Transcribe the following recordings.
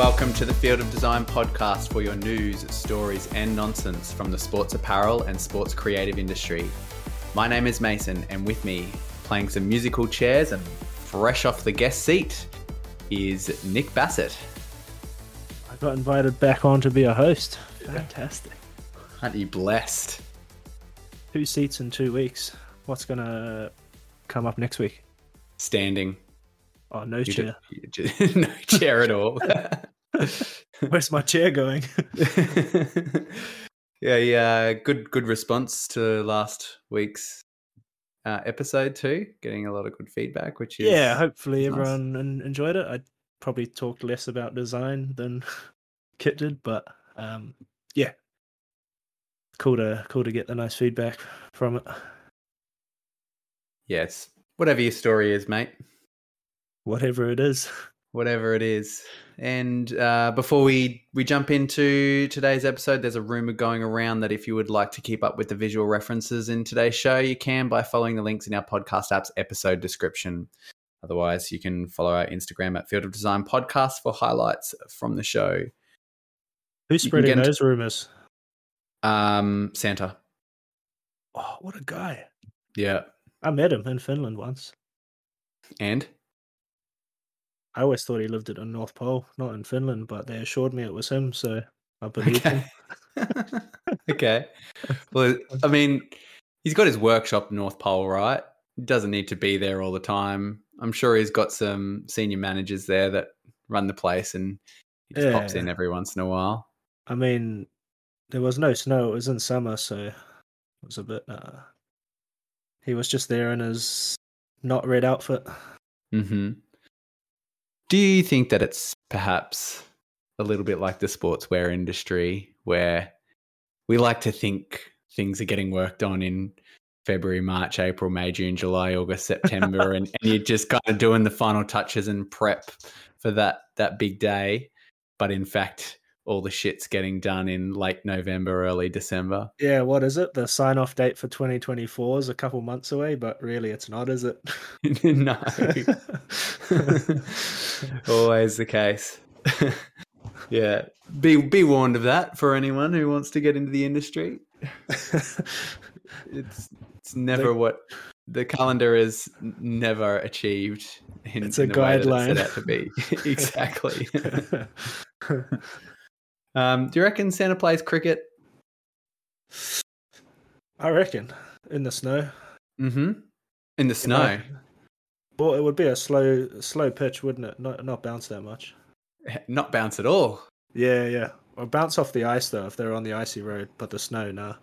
Welcome to the Field of Design podcast for your news, stories, and nonsense from the sports apparel and sports creative industry. My name is Mason, and with me, playing some musical chairs and fresh off the guest seat, is Nick Bassett. I got invited back on to be a host. Fantastic. Aren't you blessed? Two seats in two weeks. What's going to come up next week? Standing. Oh, no You chair. no chair at all. Where's my chair going? yeah, yeah. Good, good response to last week's uh, episode too. Getting a lot of good feedback, which is yeah, hopefully nice. everyone enjoyed it. I probably talked less about design than Kit did, but um, yeah, cool to cool to get the nice feedback from it. yes. Whatever your story is, mate. Whatever it is. Whatever it is. And uh, before we we jump into today's episode, there's a rumor going around that if you would like to keep up with the visual references in today's show, you can by following the links in our podcast app's episode description. Otherwise, you can follow our Instagram at Field of Design Podcast for highlights from the show. Who's spreading get- those rumors? Um, Santa, Oh, what a guy! yeah, I met him in Finland once. and I always thought he lived at the North Pole, not in Finland, but they assured me it was him, so I believed him. okay, okay. Well, I mean, he's got his workshop North Pole, right? He doesn't need to be there all the time. I'm sure he's got some senior managers there that run the place, and he just pops in every once in a while. I mean, there was no snow; it was in summer, so it was a bit. Uh, he was just there in his not red outfit. hmm Do you think that it's perhaps a little bit like the sportswear industry, where we like to think things are getting worked on in February, March, April, May, June, July, August, September, and, and you're just kind of doing the final touches and prep for that that big day, but in fact, all the shit's getting done in late November, early December. Yeah, what is it? The sign-off date for 2024 is a couple months away, but really, it's not, is it? no, always the case. yeah, be be warned of that for anyone who wants to get into the industry. It's it's never Like- what the calendar is never achieved. In, It's a in the guideline. set out to be exactly. Um, do you reckon Santa plays cricket? I reckon in the snow. Mm-hmm. In the snow. Well, it would be a slow, slow pitch, wouldn't it? Not not bounce that much. Not bounce at all. Yeah, yeah. Or bounce off the ice though if they're on the icy road, but the snow, no.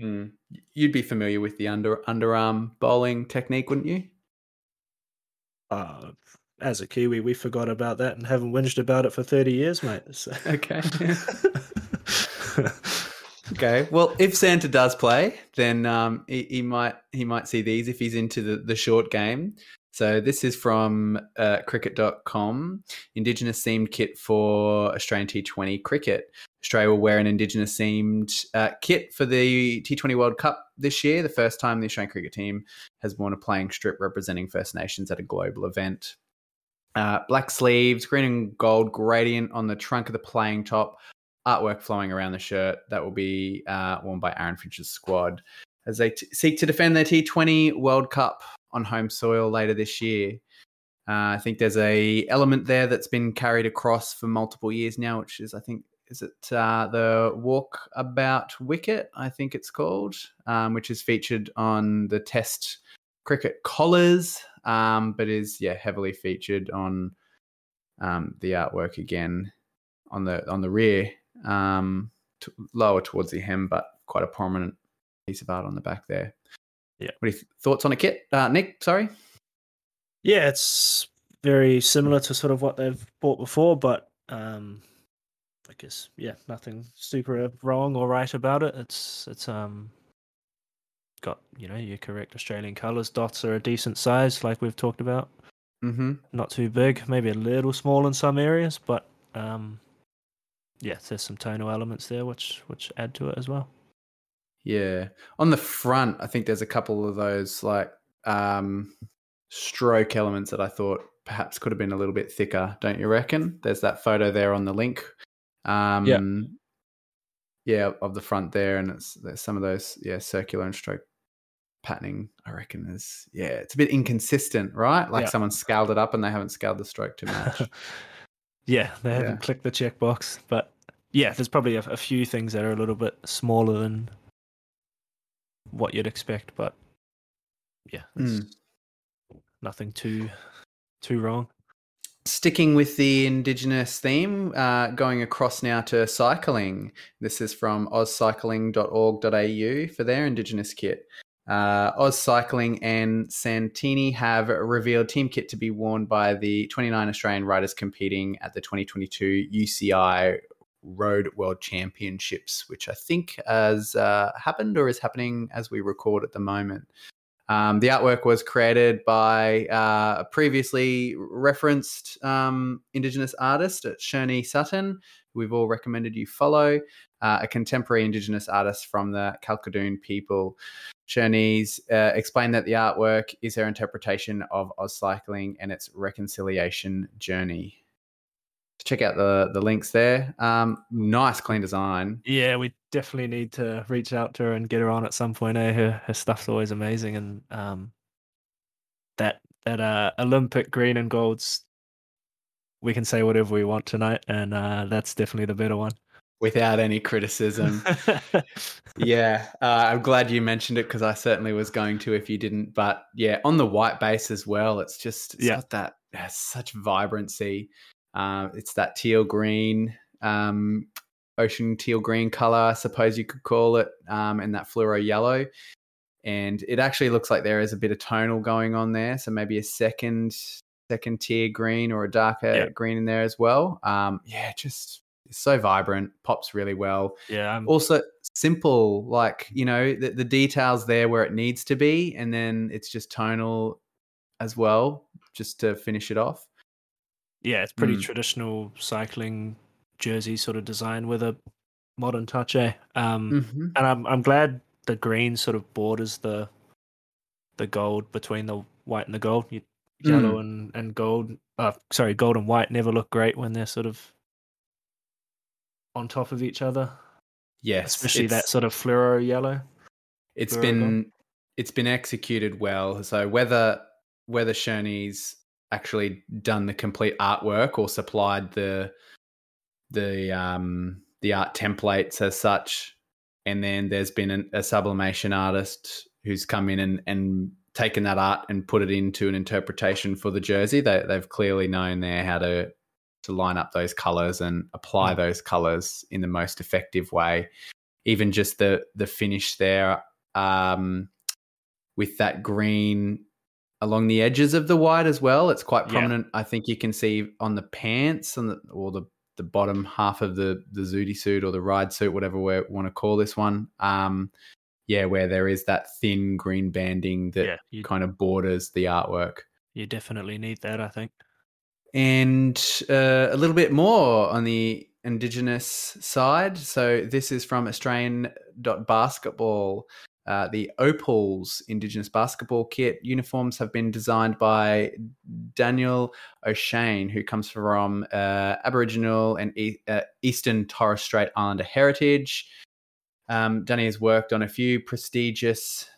Mm. You'd be familiar with the under underarm bowling technique, wouldn't you? Uh, as a Kiwi, we forgot about that and haven't whinged about it for thirty years, mate. So. Okay. okay. Well, if Santa does play, then um, he, he might he might see these if he's into the, the short game. So this is from uh, cricket.com. Indigenous themed kit for Australian T20 cricket. Australia will wear an Indigenous themed uh, kit for the T20 World Cup this year. The first time the Australian cricket team has worn a playing strip representing First Nations at a global event. Uh, black sleeves, green and gold gradient on the trunk of the playing top, artwork flowing around the shirt. That will be uh, worn by Aaron Finch's squad as they t- seek to defend their T20 World Cup on home soil later this year. Uh, I think there's a element there that's been carried across for multiple years now, which is I think is it uh, the Walkabout Wicket I think it's called, um, which is featured on the Test cricket collars, um, but is yeah heavily featured on um, the artwork again on the on the rear, um, t- lower towards the hem, but quite a prominent piece of art on the back there. Yeah. What are your thoughts on a kit, uh, Nick? Sorry. yeah, it's very similar to sort of what they've bought before, but um, I guess yeah, nothing super wrong or right about it. It's it's um got you know your correct Australian colours. Dots are a decent size, like we've talked about. Mm-hmm. Not too big, maybe a little small in some areas, but um, yeah, there's some tonal elements there which which add to it as well. Yeah. On the front, I think there's a couple of those like um, stroke elements that I thought perhaps could have been a little bit thicker, don't you reckon? There's that photo there on the link. Um, Yeah. yeah, of the front there, and it's there's some of those yeah circular and stroke patterning. I reckon is yeah, it's a bit inconsistent, right? Like Yeah. someone scaled it up and they haven't scaled the stroke to match. yeah, they haven't Yeah. clicked the checkbox, but yeah, there's probably a, a few things that are a little bit smaller than what you'd expect, but yeah, it's Mm. nothing too too wrong. Sticking with the Indigenous theme, uh, going across now to cycling. This is from auscycling.org.au for their Indigenous kit. Uh, AusCycling and Santini have revealed team kit to be worn by the 29 Australian riders competing at the 2022 UCI Road World Championships, which I think has uh, happened or is happening as we record at the moment. Um, the artwork was created by uh, a previously referenced um, Indigenous artist, Shirney Sutton, who we've all recommended you follow, uh, a contemporary Indigenous artist from the Kalkadoon people. Shirney's uh, explained that the artwork is her interpretation of AusCycling and its reconciliation journey. Check out the the links there. Um, nice, clean design. Yeah, we definitely need to reach out to her and get her on at some point. Eh? Her her stuff's always amazing, and um, that that uh Olympic green and golds, we can say whatever we want tonight, and uh, that's definitely the better one. Without any criticism. Yeah, uh, I'm glad you mentioned it because I certainly was going to if you didn't. But yeah, on the white base as well, it's just it's Yeah. got that has such vibrancy. Uh, it's that teal green, um, ocean teal green color, I suppose you could call it, um, and that fluoro yellow. And it actually looks like there is a bit of tonal going on there, so maybe a second second tier green or a darker Yeah. green in there as well. Um, yeah, just it's so vibrant, pops really well yeah, I'm, also simple like you know the, the details there where it needs to be and then it's just tonal as well just to finish it off yeah, it's pretty Mm. traditional cycling jersey sort of design with a modern touch. Eh? Um, mm-hmm. and I'm I'm glad the green sort of borders the the gold between the white and the gold. Yellow and and gold. Uh, sorry, gold and white never look great when they're sort of on top of each other, yes especially that sort of fluoro yellow. it's fluoro been it's been executed well so whether whether Sherney's actually done the complete artwork or supplied the the um the art templates as such and then there's been an, a sublimation artist who's come in and and taken that art and put it into an interpretation for the jersey they, they've clearly known there how to to line up those colors and apply those colors in the most effective way even just the the finish there um with that green along the edges of the white as well. It's quite Yeah. prominent. I think you can see on the pants on the or the the bottom half of the the Zudi suit or the ride suit, whatever we want to call this one. Um, yeah, where there is that thin green banding that yeah, you kind of borders the artwork. you definitely need that. I think. And uh, a little bit more on the Indigenous side. So this is from Australian.basketball. Uh, the Opals Indigenous basketball kit uniforms have been designed by Daniel O'Shane, who comes from uh, Aboriginal and e- uh, Eastern Torres Strait Islander heritage. Um, Danny has worked on a few prestigious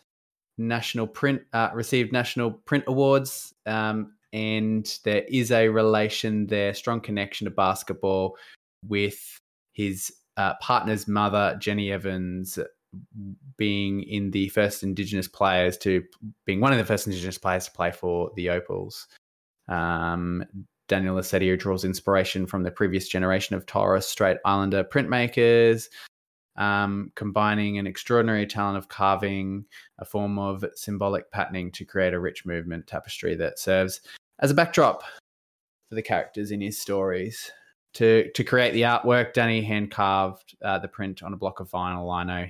national print, uh, received national print awards, um, and there is a relation there, strong connection to basketball with his uh, partner's mother, Jenny Evans, being in the first Indigenous players to being one of the first Indigenous players to play for the Opals. Um, Daniel Acedio draws inspiration from the previous generation of Torres Strait Islander printmakers, um, combining an extraordinary talent of carving, a form of symbolic patterning to create a rich movement tapestry that serves as a backdrop for the characters in his stories. To, to create the artwork, Danny hand carved uh, the print on a block of vinyl lino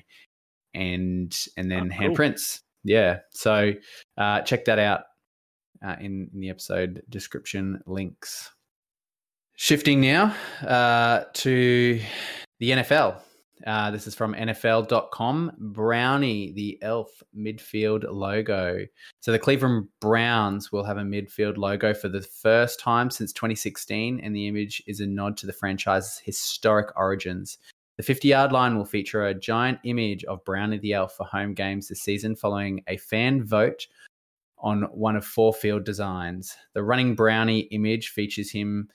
and and then Oh, cool. handprints. Yeah, so uh, check that out uh, in, in the episode description links. Shifting now uh, to the NFL. Uh, this is from NFL.com. Brownie, the elf midfield logo. So the Cleveland Browns will have a midfield logo for the first time since 2016, and the image is a nod to the franchise's historic origins. The 50 yard line will feature a giant image of Brownie the elf for home games this season, following a fan vote on one of four field designs. The running Brownie image features him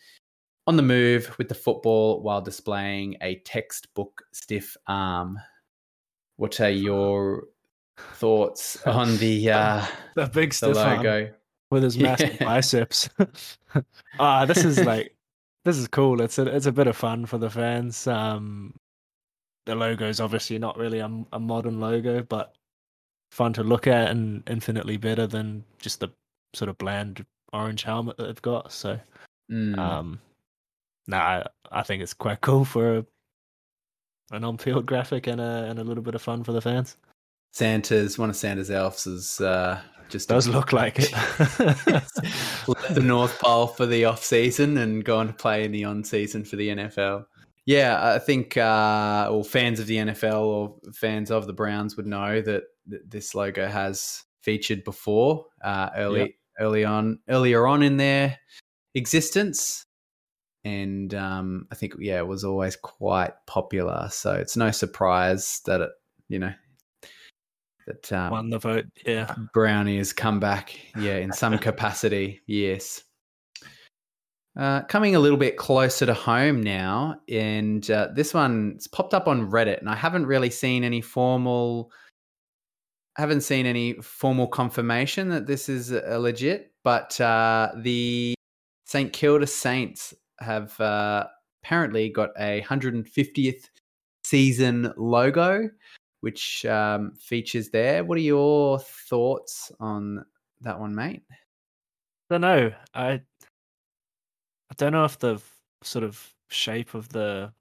on the move with the football while displaying a textbook stiff arm. What are your thoughts on the uh, the big the stiff arm logo? with his massive Yeah. biceps. Ah, this is like this is cool. It's a it's a bit of fun for the fans. Um, the logo is obviously not really a, a modern logo, but fun to look at and infinitely better than just the sort of bland orange helmet that they've got. So, Mm. um, nah, I, I think it's quite cool for a, an on-field graphic and a and a little bit of fun for the fans. Santa's one of Santa's elves is uh, just Does look like it. left the North Pole for the off season and gone to play in the on season for the NFL. Yeah, I think uh, or fans of the NFL or fans of the Browns would know that th- this logo has featured before uh, early Yep. early on earlier on in their existence, and um, I think yeah it was always quite popular. So it's no surprise that it you know that um, Won the vote. Yeah. Brownie has come back, yeah, in some capacity, yes. Uh, coming a little bit closer to home now, and uh, this one's popped up on Reddit, and I haven't really seen any formal, haven't seen any formal confirmation that this is a legit, but uh, the St Kilda Saints have uh, apparently got a 150th season logo which um, features there. What are your thoughts on that one, mate? I don't know. I I don't know if the sort of shape of the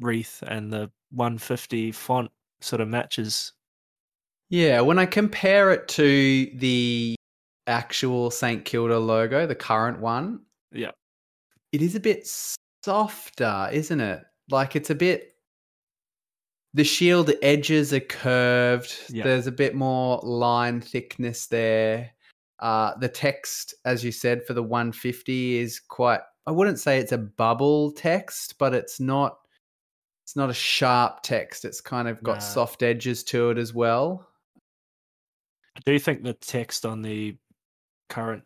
wreath and the 150 font sort of matches. Yeah, when I compare it to the actual St Kilda logo, the current one, Yeah. It is a bit softer, isn't it? Like it's a bit. The shield edges are curved. Yeah. There's a bit more line thickness there. Uh, the text, as you said, for the 150 is quite. I wouldn't say it's a bubble text, but it's not. It's not a sharp text. It's kind of got Nah. soft edges to it as well. I do think the text on the current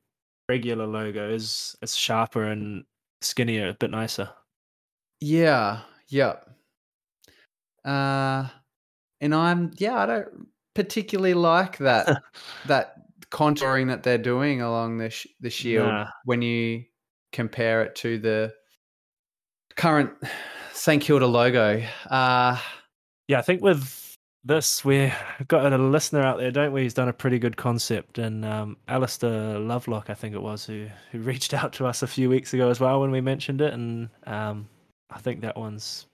regular logo is is sharper and skinnier, a bit nicer. Yeah, yeah. Uh and I'm yeah, I don't particularly like that that contouring that they're doing along the sh- the shield Nah. when you compare it to the current St Kilda logo. Uh Yeah, I think with this we've got a listener out there, don't we? Who's done a pretty good concept, and um, Alistair Lovelock, I think it was, who who reached out to us a few weeks ago as well when we mentioned it, and um, I think that one's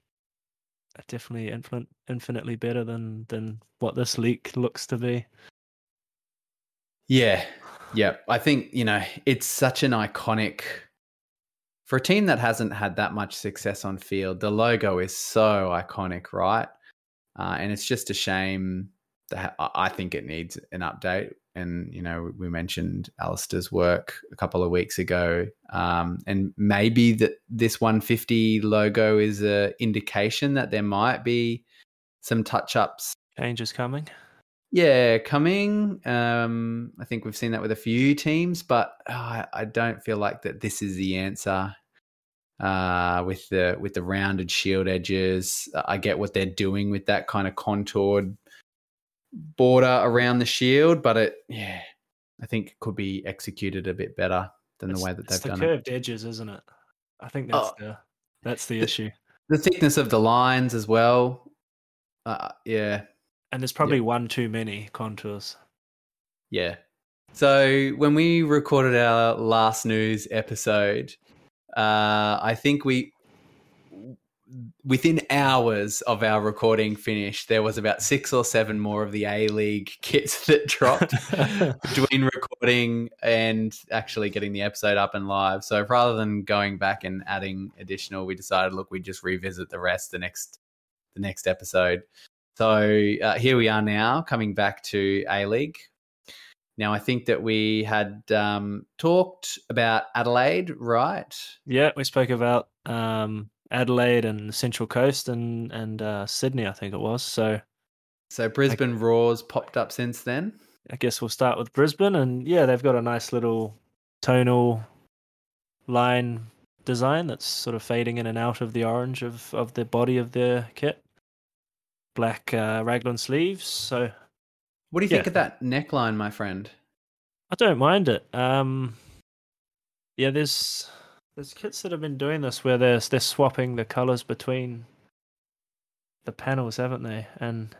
definitely infin- infinitely better than than what this leak looks to be. yeah. Yeah. I think, you know, it's such an iconic for a team that hasn't had that much success on field, the logo is so iconic, right? Uh, and it's just a shame that I think it needs an update. And you know, we mentioned Alistair's work a couple of weeks ago, um, and maybe that this 150 logo is a indication that there might be some touch ups. Changes coming. Yeah, coming. Um, I think we've seen that with a few teams, but uh, I, I don't feel like that this is the answer uh, with the with the rounded shield edges. I get what they're doing with that kind of contoured border around the shield, but it yeah, I think it could be executed a bit better than the way that they've the done it. curved edges, isn't it? I think that's Oh. the that's the The- issue. The thickness of the lines as well. Uh, yeah, And there's probably one too many contours. Yeah. So when we recorded our last news episode, uh, I think we, within hours of our recording finish, there was about six or seven more of the A League kits that dropped between recording and actually getting the episode up and live. So rather than going back and adding additional, we decided, look, we just revisit the rest the next the next episode. So uh, here we are now, coming back to A League. Now, I think that we had um, talked about Adelaide, right? Yeah, we spoke about um, Adelaide and Central Coast and and uh, Sydney, I think it was. So, so Brisbane I, Roars popped up since then. I guess we'll start with Brisbane, and yeah, they've got a nice little tonal line design that's sort of fading in and out of the orange of of the body of their kit. Black uh, raglan sleeves, so what do you yeah. think of that neckline, my friend? I don't mind it. Um, yeah, there's there's kits that have been doing this where they're they're swapping the colors between the panels, haven't they? And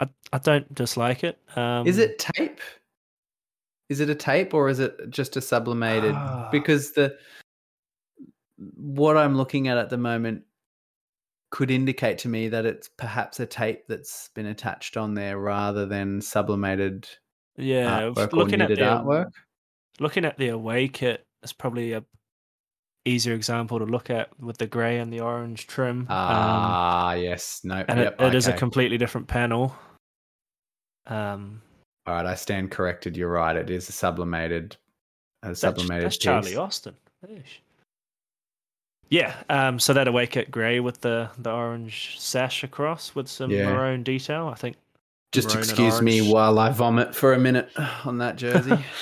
I I don't dislike it. Um, is it tape? Is it a tape or is it just a sublimated? because the what I'm looking at at the moment could indicate to me that it's perhaps a tape that's been attached on there rather than sublimated yeah looking at the artwork looking at the away kit is probably a easier example to look at with the grey and the orange trim ah um, yes no and yep, it, it okay. is a completely different panel um all right i stand corrected you're right it is a sublimated a sublimated that's, that's charlie austin Ish. Yeah, um, so that away kit grey with the the orange sash across with some yeah. maroon detail. I think. Just excuse me while I vomit for a minute on that jersey.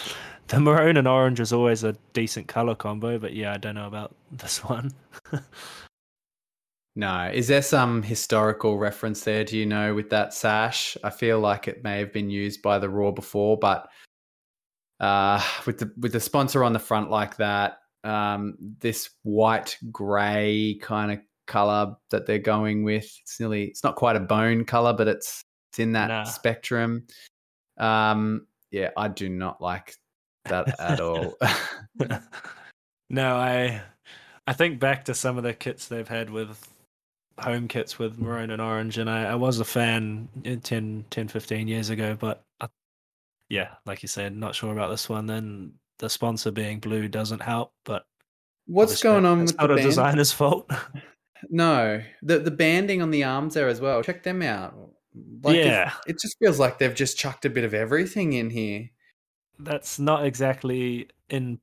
the maroon and orange is always a decent color combo, but yeah, I don't know about this one. no, is there some historical reference there? Do you know with that sash? I feel like it may have been used by the Roar before, but uh, with the with the sponsor on the front like that, um, this white grey kind of color that they're going with. It's nearly it's not quite a bone color, but it's it's in that nah. spectrum. Um, yeah, I do not like that at all. no, I I think back to some of the kits they've had with home kits with maroon and orange, and I, I was a fan 10, 10, 15 years ago, but I, yeah, like you said, not sure about this one. Then the sponsor being blue doesn't help. But what's going on with not the a designer's fault? no, the the banding on the arms there as well. Check them out. Like yeah, it, it just feels like they've just chucked a bit of everything in here. That's not exactly in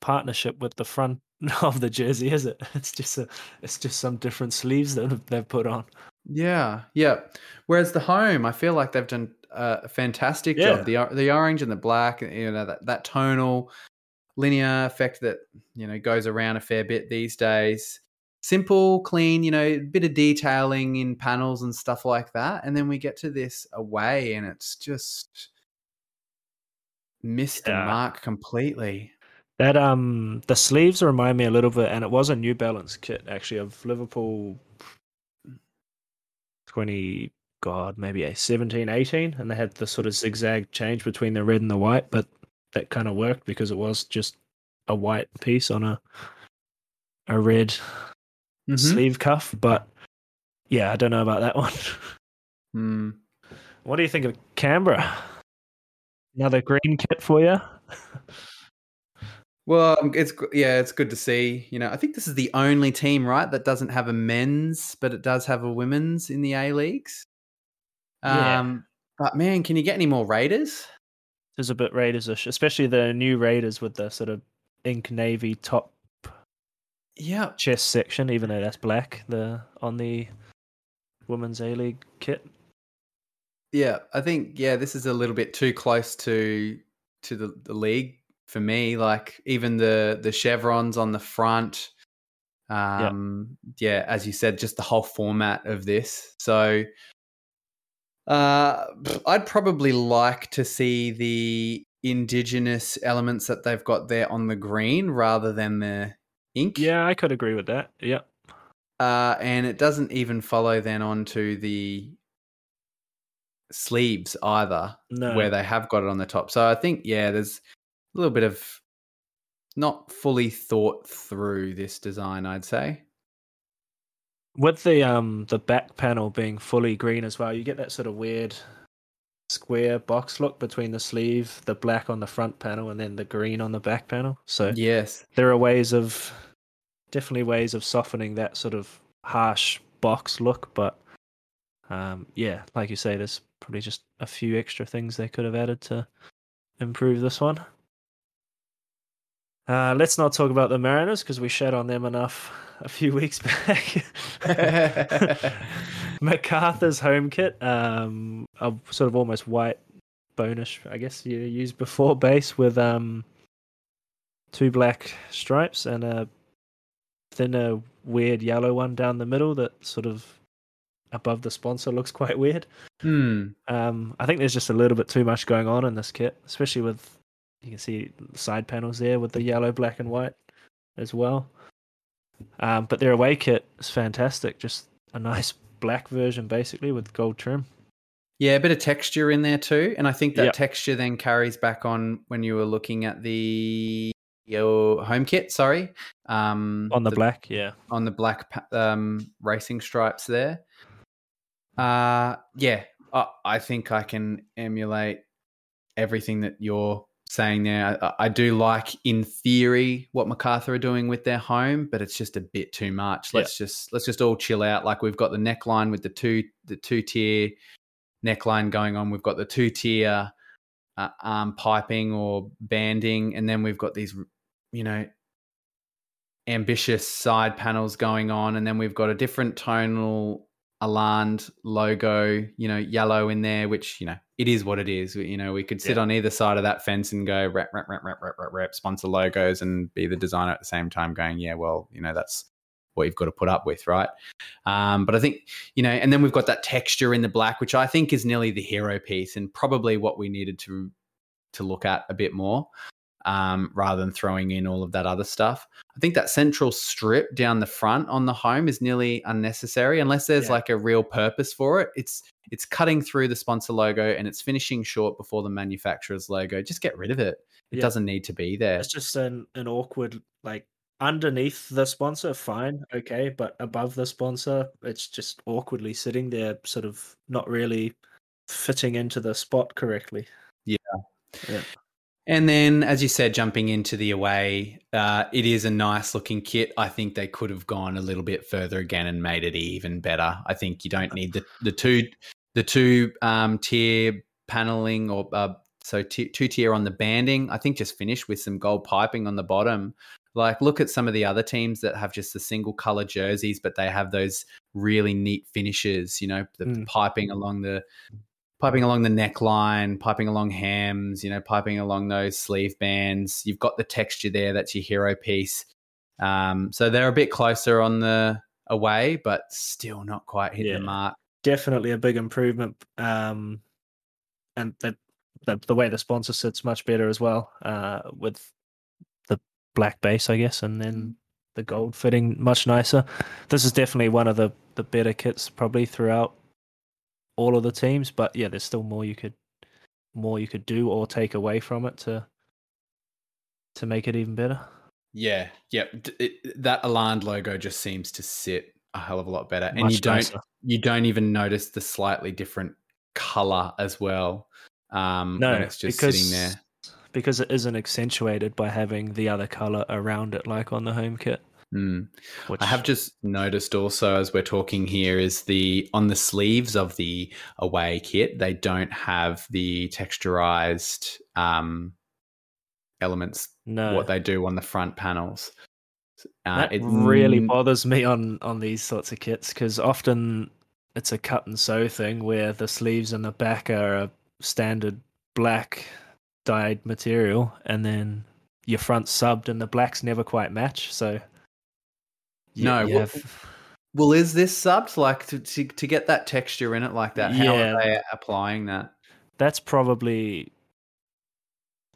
partnership with the front of the jersey, is it? It's just a, it's just some different sleeves that they've put on. Yeah, yeah. Whereas the home, I feel like they've done a fantastic yeah. job. The the orange and the black, you know, that, that tonal linear effect that you know goes around a fair bit these days. Simple, clean, you know, bit of detailing in panels and stuff like that, and then we get to this away, and it's just missed yeah. the mark completely. That um, the sleeves remind me a little bit, and it was a New Balance kit actually of Liverpool twenty god, maybe a 17, 18, and they had the sort of zigzag change between the red and the white, but that kind of worked because it was just a white piece on a a red mm-hmm. sleeve cuff. But yeah, I don't know about that one. Hmm. What do you think of Canberra? Another green kit for you? Well, um, it's yeah, it's good to see. You know, I think this is the only team, right, that doesn't have a men's, but it does have a women's in the A leagues. Yeah. Um, but man, can you get any more Raiders? There's a bit Raiders-ish, especially the new Raiders with the sort of ink navy top yeah chest section, even though that's black. The on the women's A League kit. Yeah, I think yeah, this is a little bit too close to to the, the league for me. Like even the the chevrons on the front. Um, yeah. yeah, as you said, just the whole format of this. So uh, I'd probably like to see the indigenous elements that they've got there on the green rather than the ink. Yeah, I could agree with that. Yeah. Uh, and it doesn't even follow then onto the sleeves either, no. where they have got it on the top. So I think, yeah, there's a little bit of not fully thought through this design, I'd say with the um the back panel being fully green as well, you get that sort of weird square box look between the sleeve, the black on the front panel, and then the green on the back panel. So yes, there are ways of definitely ways of softening that sort of harsh box look, but um, yeah, like you say, there's probably just a few extra things they could have added to improve this one. Uh, let's not talk about the Mariners because we shed on them enough a few weeks back. Macarthur's home kit, um, a sort of almost white bonish, I guess you used before base with um, two black stripes and a thinner, weird yellow one down the middle that sort of above the sponsor looks quite weird. Hmm. Um, I think there's just a little bit too much going on in this kit, especially with you can see side panels there with the yellow, black, and white as well. Um, but their away kit is fantastic. Just a nice black version, basically, with gold trim. Yeah, a bit of texture in there too, and I think that Yep. texture then carries back on when you were looking at the your home kit. Sorry, um, On the, black, yeah. on the black um, racing stripes there. Uh, yeah, I, I think I can emulate everything that you're saying there. I, I do like, in theory, what Macarthur are doing with their home, but it's just a bit too much. Let's just let's just all chill out. Like we've got the neckline with the two the two tier neckline going on. We've got the two tier uh, arm piping or banding, and then we've got these, you know, ambitious side panels going on, and then we've got a different tonal Aland logo, you know, yellow in there, which you know it is what it is. You know, we could sit Yeah. on either side of that fence and go rep, rep, rep, rep, rep, rep, rep, sponsor logos, and be the designer at the same time, going, yeah, well, you know, that's what you've got to put up with, right? Um, but I think you know, and then we've got that texture in the black, which I think is nearly the hero piece, and probably what we needed to to look at a bit more, um, rather than throwing in all of that other stuff. I think that central strip down the front on the home is nearly unnecessary unless there's Yeah. like a real purpose for it. It's it's cutting through the sponsor logo and it's finishing short before the manufacturer's logo. Just get rid of it. It Yeah. doesn't need to be there. It's just an, an awkward, like, underneath the sponsor, fine, okay, but above the sponsor, it's just awkwardly sitting there, sort of not really fitting into the spot correctly. And then, as you said, jumping into the away, uh, it is a nice looking kit. I think they could have gone a little bit further again and made it even better. I think you don't need the the two the two um, tier paneling or uh, so t- two tier on the banding. I think just finish with some gold piping on the bottom. Like, look at some of the other teams that have just the single color jerseys, but they have those really neat finishes. You know, the Mm. piping along the piping along the neckline, piping along hams, you know, piping along those sleeve bands. You've got the texture there. That's your hero piece. Um, so they're a bit closer on the away, but still not quite hitting Yeah. the mark. Definitely a big improvement. Um, and the, the the way the sponsor sits much better as well, uh, with the black base, I guess, and then the gold fitting much nicer. This is definitely one of the the better kits probably throughout all of the teams, but yeah, there's still more you could more you could do or take away from it to to make it even better. Yeah, yeah. D- It, that Aland logo just seems to sit a hell of a lot better, and Much you don't you don't even notice the slightly different color as well. Um, No, when it's just because sitting there. because it isn't accentuated by having the other color around it, like on the home kit. Mm. Which I have just noticed also as we're talking here is the on the sleeves of the away kit they don't have the texturized um, elements no what they do on the front panels. Uh, that it- really bothers me on on these sorts of kits because often it's a cut and sew thing where the sleeves and the back are a standard black dyed material and then your front subbed and the blacks never quite match so No, wha- have- Well, is this subbed like to, to to get that texture in it like that? How Yeah. are they applying that? that's probably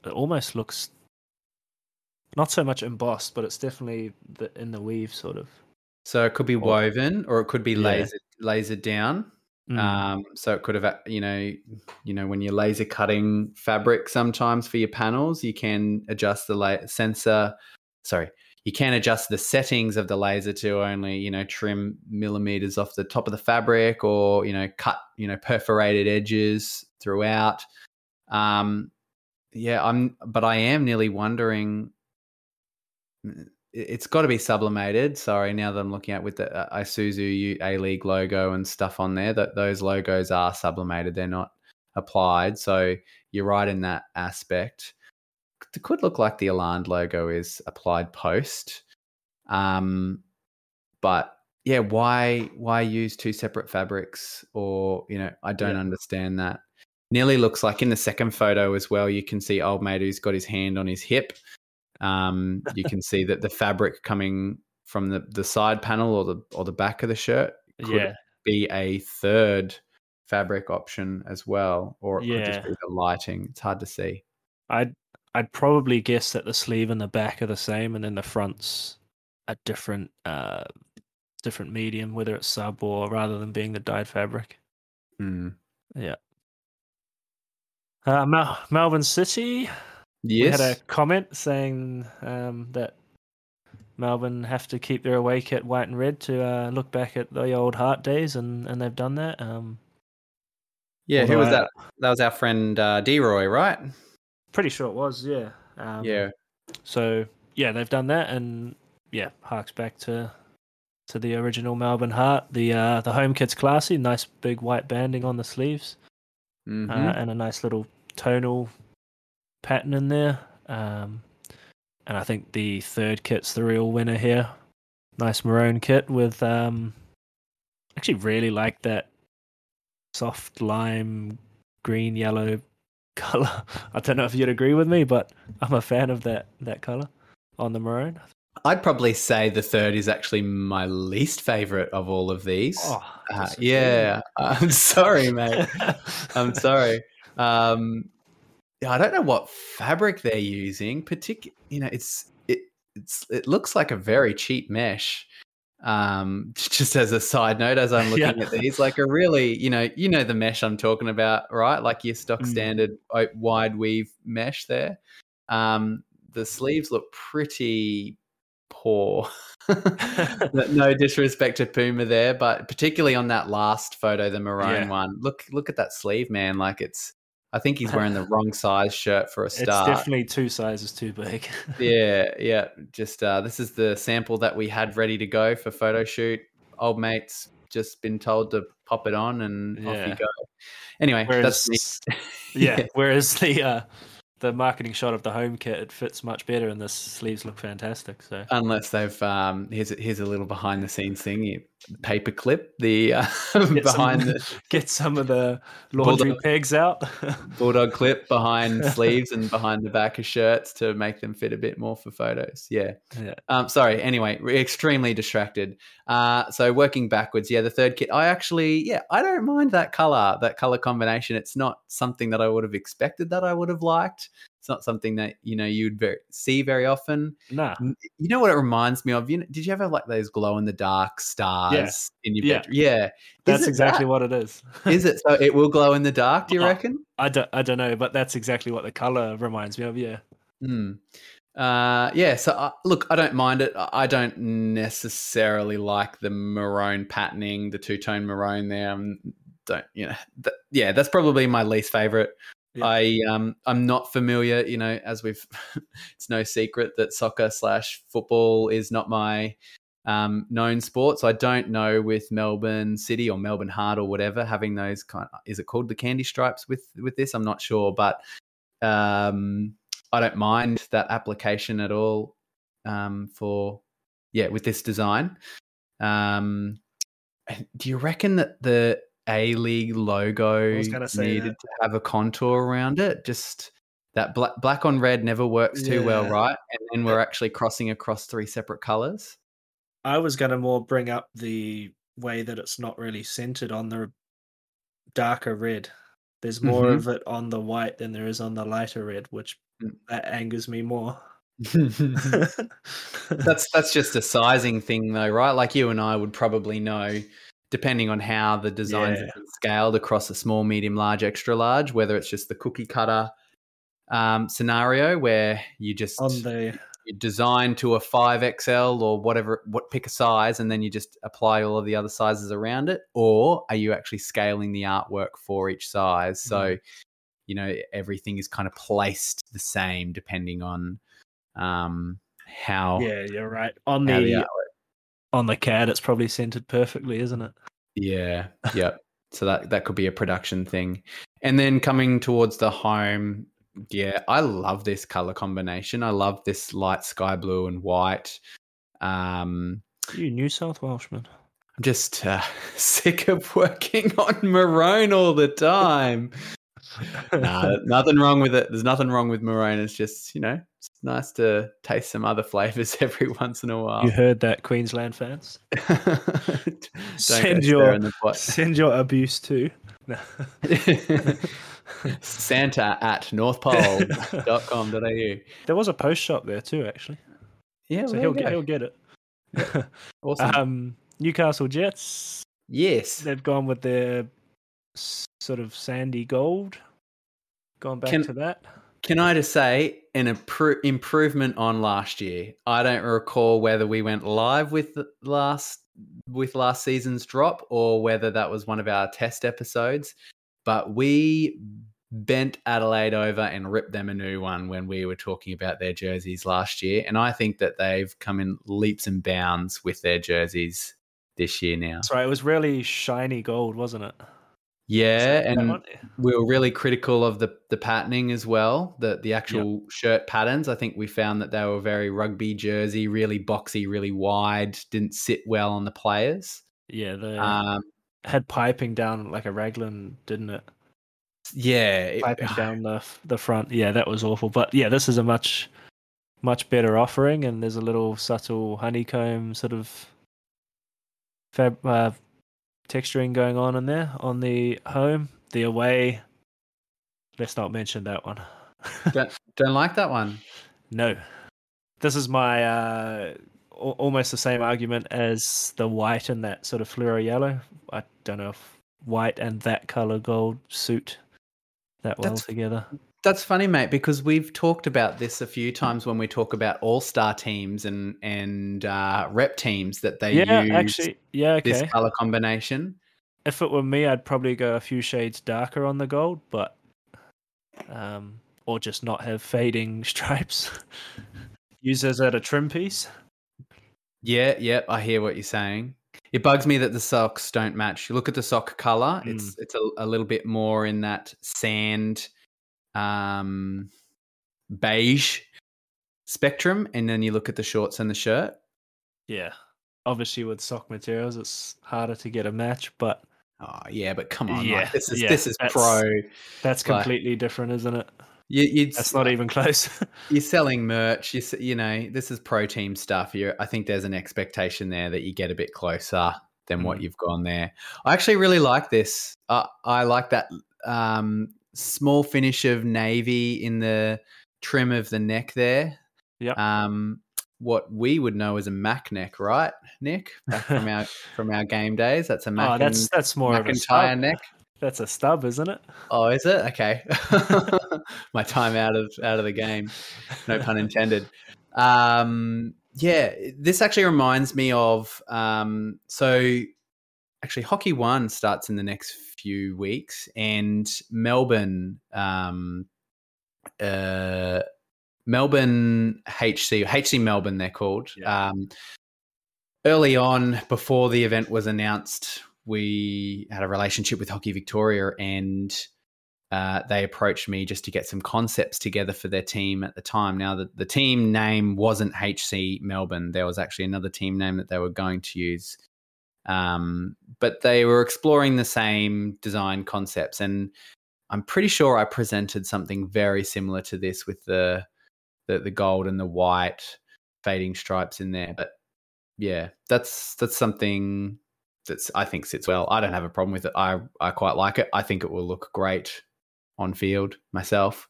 it almost looks not so much embossed but it's definitely the, in the weave sort of So it could be woven, or it could be Yeah. laser lasered down. Mm. Um, so it could have, you know, you know, when you're laser cutting fabric, sometimes for your panels, you can adjust the la- sensor. Sorry, you can adjust the settings of the laser to only, you know, trim millimeters off the top of the fabric, or you know, cut, you know, perforated edges throughout. Um, yeah, I'm, but I am nearly wondering. it's got to be sublimated. Sorry, now that I'm looking at with the uh, Isuzu A League logo and stuff on there, that those logos are sublimated. They're not applied. So you're right in that aspect. It could look like the Eland logo is applied post. Um, but yeah, why why use two separate fabrics? Or you know, I don't yeah. understand that. Nearly looks like in the second photo as well. You can see old mate who's got his hand on his hip um, you can see that the fabric coming from the, the side panel or the or the back of the shirt could yeah. be a third fabric option as well, or it yeah. could just be the lighting. It's hard to see. I'd I'd probably guess that the sleeve and the back are the same, and then the fronts a different uh different medium, whether it's sub or rather than being the dyed fabric. Mm. Yeah. Uh, Mel- Melbourne City Yes. We had a comment saying um, that Melbourne have to keep their away kit white and red to uh, look back at the old Heart days, and, and they've done that. Um, yeah, who was I, that? That was our friend uh, D-Roy, right? Pretty sure it was, yeah. Um, yeah. So, yeah, they've done that, and yeah, harks back to to the original Melbourne Heart. The uh, the home kit's classy, nice big white banding on the sleeves, mm-hmm. uh, and a nice little tonal pattern in there. Um, and I think the third kit's the real winner here. Nice maroon kit with um, actually really like that soft lime green yellow color. I don't know if you'd agree with me, but I'm a fan of that that color on the maroon. I'd probably say the third is actually my least favorite of all of these. Oh, uh, yeah, I'm sorry, mate. I'm sorry. Um, I don't know what fabric they're using. Particular, you know, it's it it's it looks like a very cheap mesh. Um, just as a side note, as I'm looking yeah. at these, like a really, you know, you know the mesh I'm talking about, right? Like your stock mm. standard wide weave mesh there. Um, the sleeves look pretty poor. no disrespect to Puma there, but particularly on that last photo, the maroon yeah. one. Look, look at that sleeve, man. Like it's I think he's wearing the wrong size shirt for a start. It's definitely two sizes too big. yeah, yeah. Just uh, this is the sample that we had ready to go for photo shoot. Old mates just been told to pop it on and yeah. off you go. Anyway, whereas, that's yeah, yeah. Whereas the uh, the marketing shot of the home kit it fits much better and the sleeves look fantastic so. Unless they've um here's a, here's a little behind the scenes thing you paper clip the uh, behind some, the get some of the laundry bulldog, pegs out. Bulldog clip behind sleeves and behind the back of shirts to make them fit a bit more for photos yeah. Yeah. Um sorry anyway extremely distracted. Uh so working backwards yeah the third kit i actually yeah i don't mind that color that color combination. It's not something that i would have expected that i would have liked it's not something that you know you'd very, see very often. Nah. You know what it reminds me of? You know, did you ever like those glow in the dark stars yeah. in your yeah. bedroom? Yeah, that's exactly that? what it is. is it? So it will glow in the dark? Do you reckon? I don't. I don't know, but that's exactly what the color reminds me of. Yeah. Hmm. Uh, yeah. So uh, look, I don't mind it. I don't necessarily like the maroon patterning, the two tone maroon there. I don't you know? Th- yeah, that's probably my least favorite. Yeah. I um I'm not familiar, you know, as we've it's no secret that soccer slash football is not my um, known sport. So I don't know with Melbourne City or Melbourne Heart or whatever having those kind. Of, is it called the candy stripes with with this? I'm not sure, but um, I don't mind that application at all um, for yeah with this design. Um, do you reckon that the a League logo needed that. to have a contour around it. Just that black, black on red never works too yeah. well, right? And then we're actually crossing across three separate colors. I was going to more bring up the way that it's not really centered on the darker red. There's more mm-hmm. of it on the white than there is on the lighter red, which mm. that angers me more. that's that's just a sizing thing though, right? Like you and I would probably know depending on how the designs yeah. are scaled across a small, medium, large, extra large, whether it's just the cookie cutter um, scenario where you just on the design to a 5XL or whatever, what pick a size, and then you just apply all of the other sizes around it, or are you actually scaling the artwork for each size? So, mm. you know, everything is kind of placed the same depending on um, how Yeah, you're right. On the the on the CAD, it's probably centered perfectly, isn't it? Yeah, yep. so that that could be a production thing. And then coming towards the home, yeah, I love this color combination. I love this light sky blue and white. Um, You New South Welshman. I'm just uh, sick of working on maroon all the time. nah, nothing wrong with it. There's nothing wrong with maroon. It's just you know, it's nice to taste some other flavors every once in a while. You heard that, Queensland fans. Send your- stirring the pot. Send your abuse too. Santa at northpole.com.au. there was a post shop there too, actually. Yeah, So he'll get he'll get it. awesome. um, Newcastle Jets. yes. They've gone with their sort of sandy gold. Gone back Can- to that. Can I just say an impro- improvement on last year? I don't recall whether we went live with last with last season's drop or whether that was one of our test episodes, but we bent Adelaide over and ripped them a new one when we were talking about their jerseys last year, and I think that they've come in leaps and bounds with their jerseys this year now. Sorry. It was really shiny gold, wasn't it? Yeah, and we were really critical of the the patterning as well the the actual shirt patterns i think we found that they were very rugby jersey really boxy really wide didn't sit well on the players yeah, they um had piping down like a raglan, didn't it? yeah it- Piping down the the front. Yeah, that was awful. But yeah, this is a much much better offering, and there's a little subtle honeycomb sort of fab uh, texturing going on in there on the home. The away. Let's not mention that one. don't, don't like that one No. This is my uh, almost the same argument as the white and that sort of fluoro yellow. I don't know if white and that color gold suit that well That's- together. That's funny mate because we've talked about this a few times when we talk about all-star teams and and uh rep teams that they yeah, use actually, yeah, okay. this color combination If it were me, I'd probably go a few shades darker on the gold, but um, or just not have fading stripes. Use as at a trim piece. Yeah, yeah, I hear what you're saying. It bugs me that the socks don't match. You look at the sock color; it's it's a, a little bit more in that sand, um, beige spectrum, and then you look at the shorts and the shirt. Yeah. Obviously, with sock materials, it's harder to get a match, but Oh yeah, but come on, Yeah, like, this is yeah, this is that's- pro. that's Like- completely different, isn't it? You, That's not even close. you're selling merch. You you know this is pro team stuff. You I think there's an expectation there that you get a bit closer than what Mm. you've gone there. I actually really like this. Uh, I like that um, small finish of navy in the trim of the neck there. Yep. Um, what we would know as a Mac neck, right, Nick? Back from our from our game days. That's a Mac. oh, that's that's more of a stub. neck. That's a stub, isn't it? Oh, is it? Okay. My time out of out of the game. No pun intended. Um, yeah, this actually reminds me of um, so actually hockey one starts in the next few weeks and Melbourne um, uh, Melbourne HC HC Melbourne they're called. Yeah. Um, early on before the event was announced we had a relationship with Hockey Victoria and uh, they approached me just to get some concepts together for their team at the time. Now, the, the team name wasn't HC Melbourne. There was actually another team name that they were going to use. Um, but they were exploring the same design concepts. And I'm pretty sure I presented something very similar to this with the, the, the gold and the white fading stripes in there. But yeah, that's that's something that's I think sits well. I don't have a problem with it. I I quite like it. I think it will look great on field myself.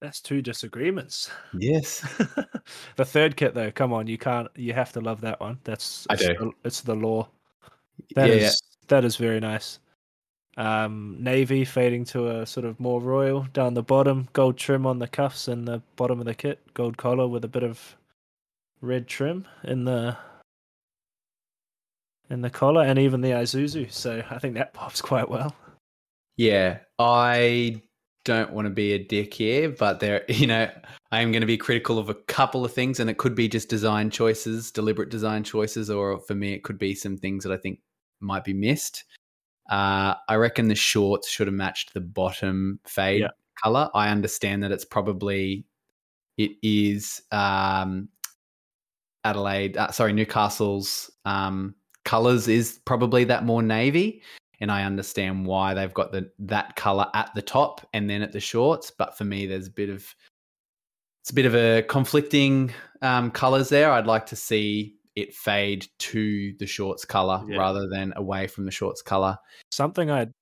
That's two disagreements. Yes. the third kit, though, come on, you can't. You have to love that one. That's I it's do. The, it's the law. That yeah, is yeah. that is very nice. Um, navy fading to a sort of more royal down the bottom, gold trim on the cuffs and the bottom of the kit, gold collar with a bit of red trim in the in the collar and even the Isuzu. So I think that pops quite well. Yeah, I don't want to be a dick here, but there, you know, I am going to be critical of a couple of things, and it could be just design choices, deliberate design choices, or for me, it could be some things that I think might be missed. Uh, I reckon the shorts should have matched the bottom fade Yeah. color. I understand that it's probably it is um, Adelaide, uh, sorry, Newcastle's um, colors is probably that more navy, and I understand why they've got the that color at the top and then at the shorts. But for me, there's a bit of it's a bit of a conflicting um, colors there. I'd like to see it fade to the shorts color Yeah. rather than away from the shorts color. Something I'd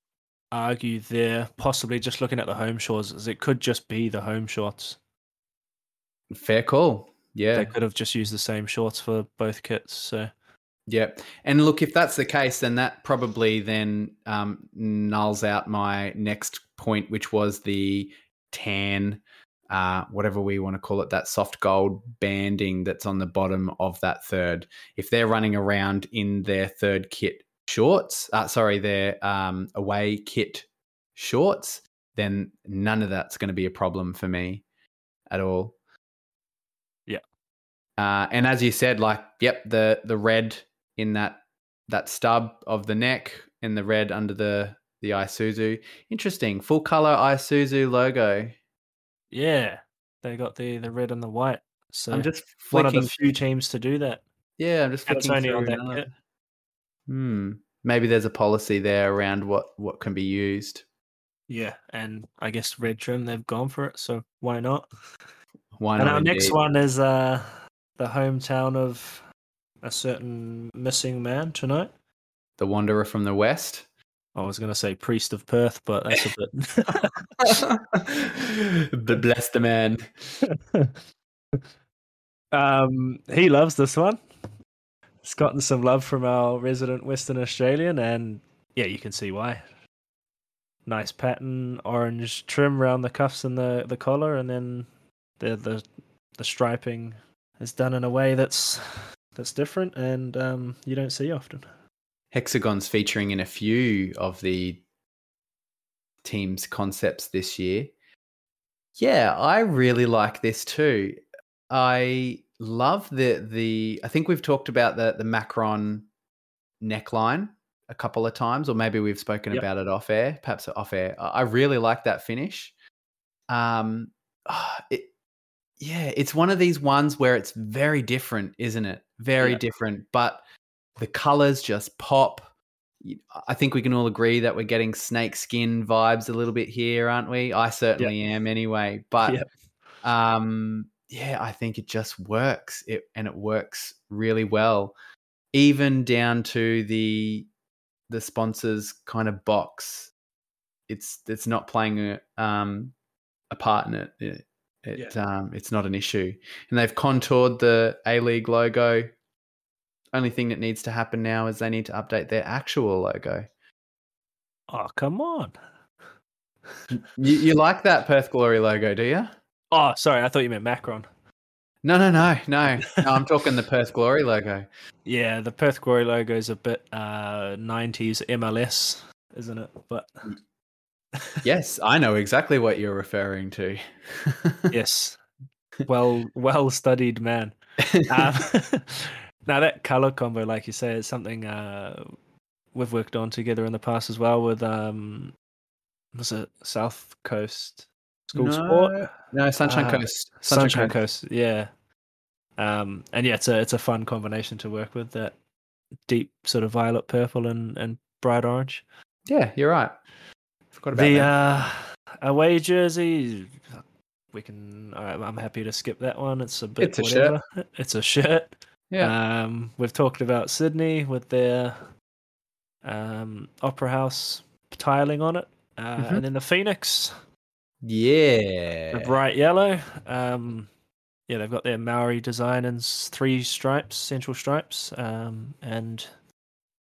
argue there, possibly just looking at the home shorts, is it could just be the home shorts. Fair call. Yeah. They could have just used the same shorts for both kits. So Yeah, and look, if that's the case, then that probably then um, nulls out my next point, which was the tan, uh, whatever we want to call it, that soft gold banding that's on the bottom of that third. If they're running around in their third kit shorts, uh, sorry, their um, away kit shorts, then none of that's going to be a problem for me at all. Yeah. Uh, and as you said, like, yep, the the red in that that stub of the neck and the red under the the Isuzu. Interesting, full color Isuzu logo. yeah, they got the the red and the white. So I'm just one of flicking. the few teams to do that. yeah, I'm just flicking only on that kit. Hmm. Maybe there's a policy there around what what can be used. Yeah, and I guess red trim they've gone for it, so why not? Why not? and our next one is uh the hometown of a certain missing man tonight. the Wanderer from the West. I was going to say priest of Perth, but that's a bit. but bless the man. um, he loves this one. It's gotten some love from our resident Western Australian, and yeah, you can see why. Nice pattern, orange trim around the cuffs and the, the collar, and then the the the striping is done in a way that's that's different, and um, you don't see often. Hexagon's featuring in a few of the team's concepts this year. Yeah, I really like this too. I love the the I think we've talked about the the Macron neckline a couple of times, or maybe we've spoken Yep. about it off air, perhaps off air. I really like that finish. Um, it, yeah, it's one of these ones where it's very different, isn't it? Very Yeah. different, but the colors just pop. I think we can all agree that we're getting snake skin vibes a little bit here, aren't we? I certainly am anyway. But Yep. um, yeah, I think it just works. It and it works really well, even down to the the sponsors kind of box. It's it's not playing a um a part in it. It, it um it's not an issue, and they've contoured the A League logo. Only thing that needs to happen now is they need to update their actual logo. Oh come on! You, you like that Perth Glory logo, do you? Oh, sorry, I thought you meant Macron. No, no, no, no. no I'm talking the Perth Glory logo. Yeah, the Perth Glory logo is a bit uh, 90s MLS, isn't it? But Yes, I know exactly what you're referring to. yes, well, well studied man. Um, now that color combo, like you say, is something uh, we've worked on together in the past as well. With um, was it South Coast School Sport? No, Sunshine Ah, Coast. Sunshine, Coast. yeah. Um, and yeah, it's a it's a fun combination to work with. That deep sort of violet purple and and bright orange. Yeah, you're right. Forgot about The that. uh, away jersey, we can. All right, I'm happy to skip that one. It's a bit It's a shirt. It's a shirt. yeah. Um, we've talked about Sydney with their um, Opera House tiling on it, uh, Mhm. and then the Phoenix, yeah. the bright yellow. Um, yeah, they've got their Maori design and three stripes, central stripes, um, and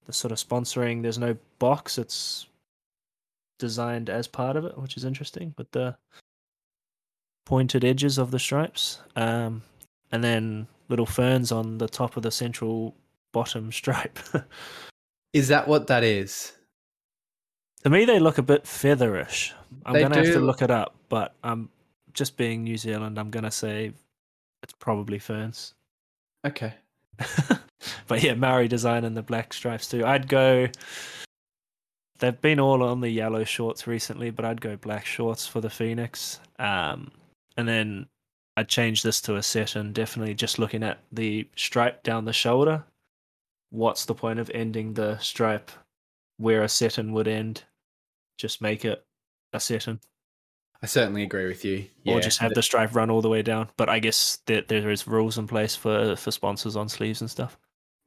the sort of sponsoring. There's no box; it's designed as part of it, which is interesting with the pointed edges of the stripes, um, and then little ferns on the top of the central bottom stripe. Is that what that is? To me, they look a bit featherish. I'm They gonna have to look it up, but I'm just being New Zealand. I'm gonna say it's probably ferns. Okay. but yeah, Maori design and the black stripes too. I'd go. They've been all on the yellow shorts recently, but I'd go black shorts for the Phoenix. Um, and then I'd change this to a set and definitely just looking at the stripe down the shoulder. What's the point of ending the stripe where a setting would end? Just make it a setting, I certainly agree with you. or just have the stripe run all the way down. But I guess that there is rules in place for for sponsors on sleeves and stuff.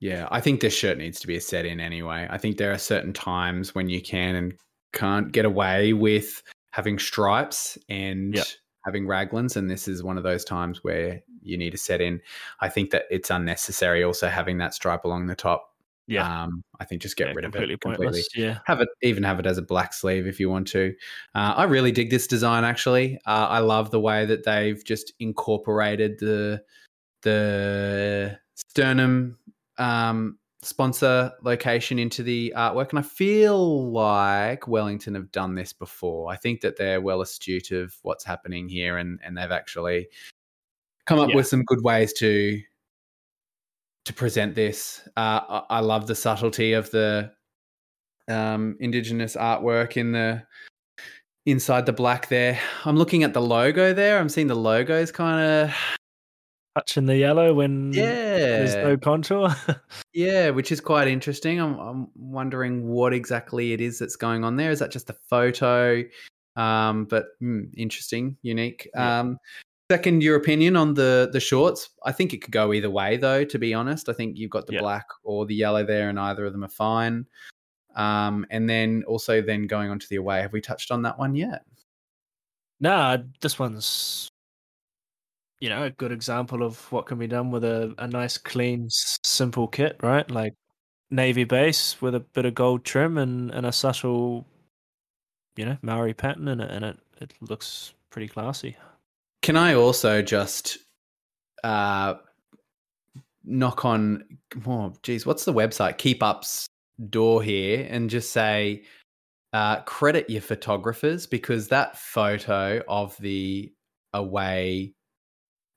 Yeah, I think this shirt needs to be a set in anyway. I think there are certain times when you can and can't get away with having stripes and Yep. having raglans, and this is one of those times where you need a set in. I think that it's unnecessary also having that stripe along the top. Yeah, Um, I think just get Yeah, rid of it completely. Yeah, Have it even have it as a black sleeve if you want to. Uh, I really dig this design. Actually, uh, I love the way that they've just incorporated the the sternum um, sponsor location into the artwork, and I feel like Wellington have done this before. I think that they're well astute of what's happening here, and and they've actually come up Yeah. with some good ways to to present this. Uh, I, I love the subtlety of the um, indigenous artwork in the inside the black there. I'm looking at the logo there. I'm seeing the logos kind of touching the yellow when yeah, there's no contour. yeah, which is quite interesting. I'm, I'm wondering what exactly it is that's going on there. Is that just a photo? Um, but hmm, interesting, unique. Yeah. Um, second, your opinion on the the shorts? I think it could go either way, though. To be honest, I think you've got the Yeah. black or the yellow there, and either of them are fine. Um, and then also then going on to the away. Have we touched on that one yet? nah, this one's you know a good example of what can be done with a, a nice, clean, simple kit, right? Like navy base with a bit of gold trim and, and a subtle, you know, Maori pattern in it, and it it looks pretty classy. Can I also just uh, knock on? Oh, geez, what's the website? Keep Up's door here and just say uh, credit your photographers because that photo of the away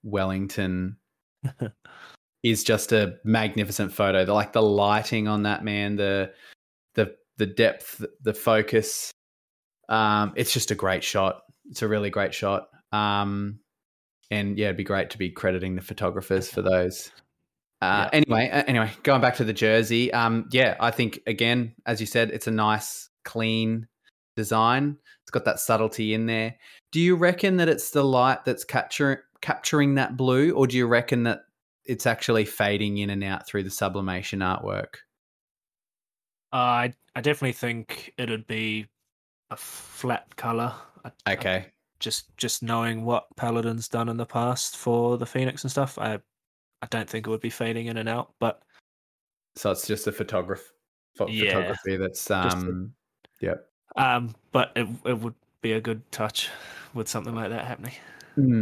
Wellington is just a magnificent photo. The, like the lighting on that man, the the the depth, the focus. Um, it's just a great shot. It's a really great shot. Um, and yeah, it'd be great to be crediting the photographers for those. Uh, Yeah. Anyway, uh, anyway, going back to the jersey. Um, yeah, I think again, as you said, it's a nice, clean design. It's got that subtlety in there. Do you reckon that it's the light that's capturing capturing that blue, or do you reckon that it's actually fading in and out through the sublimation artwork? Uh, I I definitely think it'd be a flat color. I, I Okay, just just knowing what Paladin's done in the past for the Phoenix and stuff, I I don't think it would be fading in and out. But so it's just the photograph pho- Yeah. photography that's the- um, yep. um, but it it would be a good touch with something like that happening. Hmm.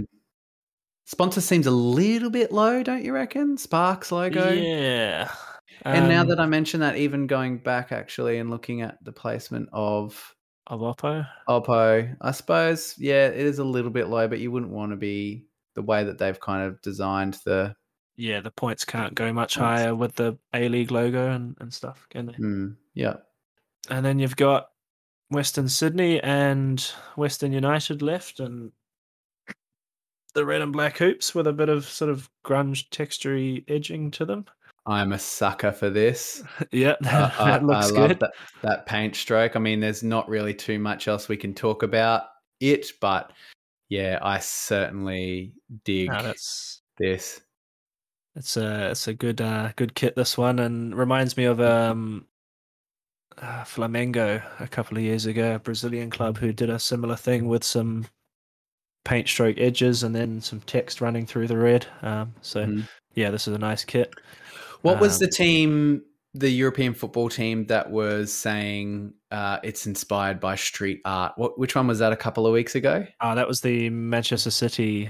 Sponsor seems a little bit low, don't you reckon? Sparks logo. Yeah. And now Um, that I mention that, even going back actually and looking at the placement of of Oppo, Oppo, I suppose, yeah, it is a little bit low, but you wouldn't want to be the way that they've kind of designed the. yeah, the points can't go much Points. higher with the A League logo and, and stuff, can they? Hmm, yeah. And then you've got Western Sydney and Western United left, and the red and black hoops with a bit of sort of grunge textury edging to them. I'm a sucker for this. yeah, that, I, that looks I love good. that, that paint stroke. I mean, there's not really too much else we can talk about it, but yeah, I certainly dig No, that's this. it's a it's a good uh, good kit this one, and reminds me of um, uh, Flamengo a couple of years ago, a Brazilian club who did a similar thing with some paint stroke edges and then some text running through the red. Um, so Mhm. yeah, this is a nice kit. What was Um, the team, the European football team that was saying uh, it's inspired by street art? What, which one was that a couple of weeks ago? Oh, that was the Manchester City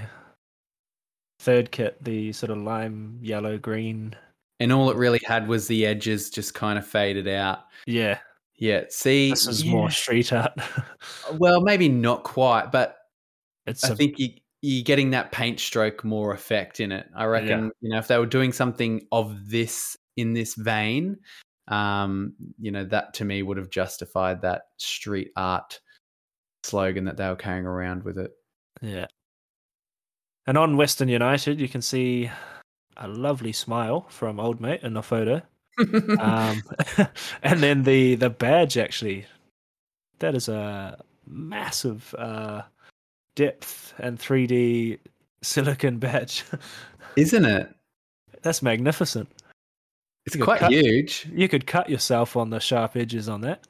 third kit, the sort of lime yellow green. And all it really had was the edges just kind of faded out. Yeah, Yeah, see, This is yeah. more street art. Well, maybe not quite, but it's I a, think you, you're getting that paint stroke more effect in it. I reckon, you know, if they were doing something of this in this vein, um, you know, that to me would have justified that street art slogan that they were carrying around with it. yeah. And on Western United, you can see a lovely smile from old mate in the photo. um, and then the the badge actually that is a massive uh, depth and 3D silicon badge. Isn't it? That's magnificent. It's You quite cut- huge. You could cut yourself on the sharp edges on that.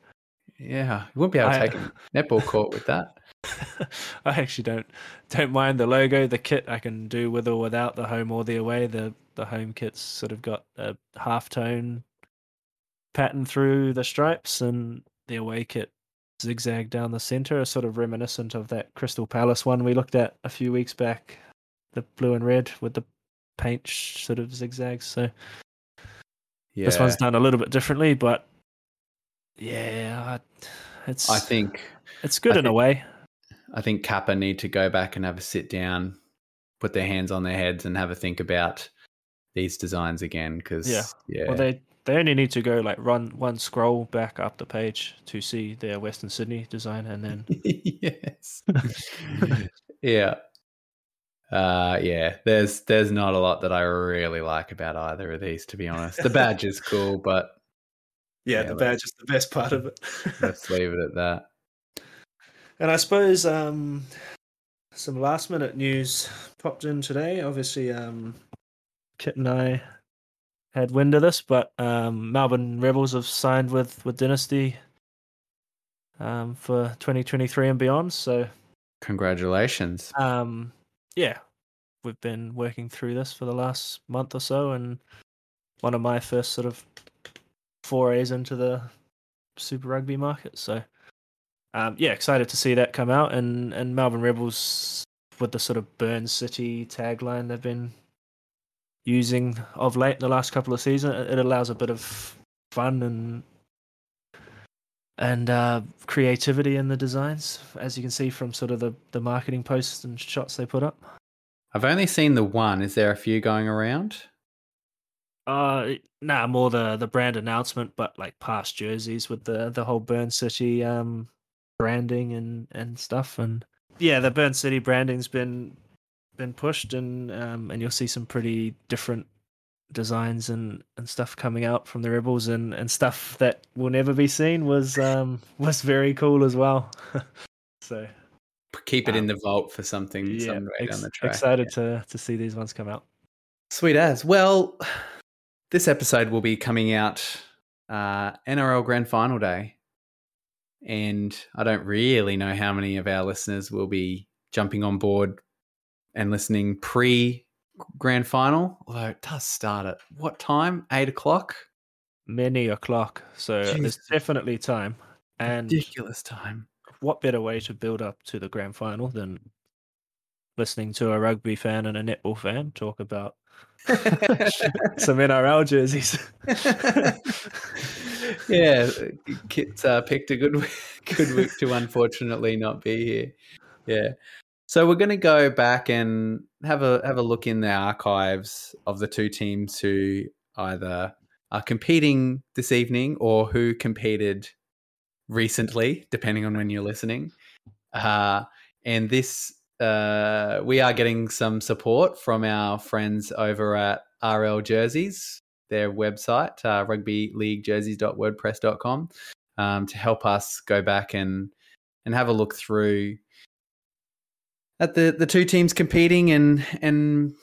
Yeah, you wouldn't be able to I- take a netball court with that. I actually don't don't mind the logo. The kit I can do with or without the home or the away. The the home kit's sort of got a half tone pattern through the stripes, and the away kit zigzag down the center, sort of reminiscent of that Crystal Palace one we looked at a few weeks back, the blue and red with the paint sort of zigzags. So Yeah, this one's done a little bit differently, but yeah, I- it's I think it's good I in a way. I think Kappa need to go back and have a sit down, put their hands on their heads, and have a think about these designs again. Because Yeah. yeah, Well, they they only need to go like run one scroll back up the page to see their Western Sydney design, and then yes, yeah, uh, yeah. There's there's not a lot that I really like about either of these, to be honest. The badge is cool, but yeah, Yeah, the badge is the best part of it. let's leave it at that. and I suppose um, some last minute news popped in today. Obviously, um, Kit and I had wind of this, but um, Melbourne Rebels have signed with with Dynasty um, for 2023 and beyond. So Congratulations. Um, yeah, we've been working through this for the last month or so, and one of my first sort of forays into the Super Rugby market. So, um, yeah, excited to see that come out, and and Melbourne Rebels with the sort of Burn City tagline they've been using of late in the last couple of seasons. It it allows a bit of fun and and uh, creativity in the designs, as you can see from sort of the, the marketing posts and shots they put up. I've only seen the one. Is there a few going around? Uh, nah, more the the brand announcement, but like past jerseys with the the whole Burn City um branding and and stuff, and yeah, the Burn City branding's been been pushed, and um and you'll see some pretty different designs and and stuff coming out from the rebels and and stuff that will never be seen was um was very cool as well so Keep it in Um, the vault for something yeah ex- down the track. excited to to see these ones come out Sweet as. Well, this episode will be coming out uh, NRL Grand Final Day. And I don't really know how many of our listeners will be jumping on board and listening pre Grand Final. Although it does start at what time? Eight o'clock? many o'clock so there's definitely time and Ridiculous time. what better way to build up to the grand final than listening to a rugby fan and a netball fan talk about some NRL jerseys. yeah, Kit's uh, picked a good week, good week to unfortunately not be here. Yeah, so we're going to go back and have a have a look in the archives of the two teams who either are competing this evening or who competed recently, depending on when you're listening. Uh, and this, uh, we are getting some support from our friends over at RL Jerseys, their website, uh, rugbyleaguejerseys.wordpress.com, um, to help us go back and and have a look through at the the two teams competing and and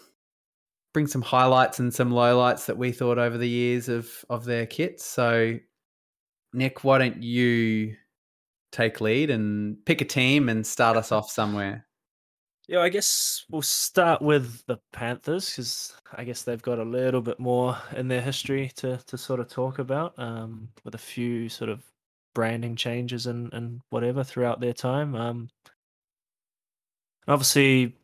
bring some highlights and some lowlights that we thought over the years of of their kits. So, Nick, why don't you take lead and pick a team and start us off somewhere? Yeah, I guess we'll start with the Panthers because I guess they've got a little bit more in their history to to sort of talk about, um, with a few sort of branding changes and and whatever throughout their time. Um, obviously,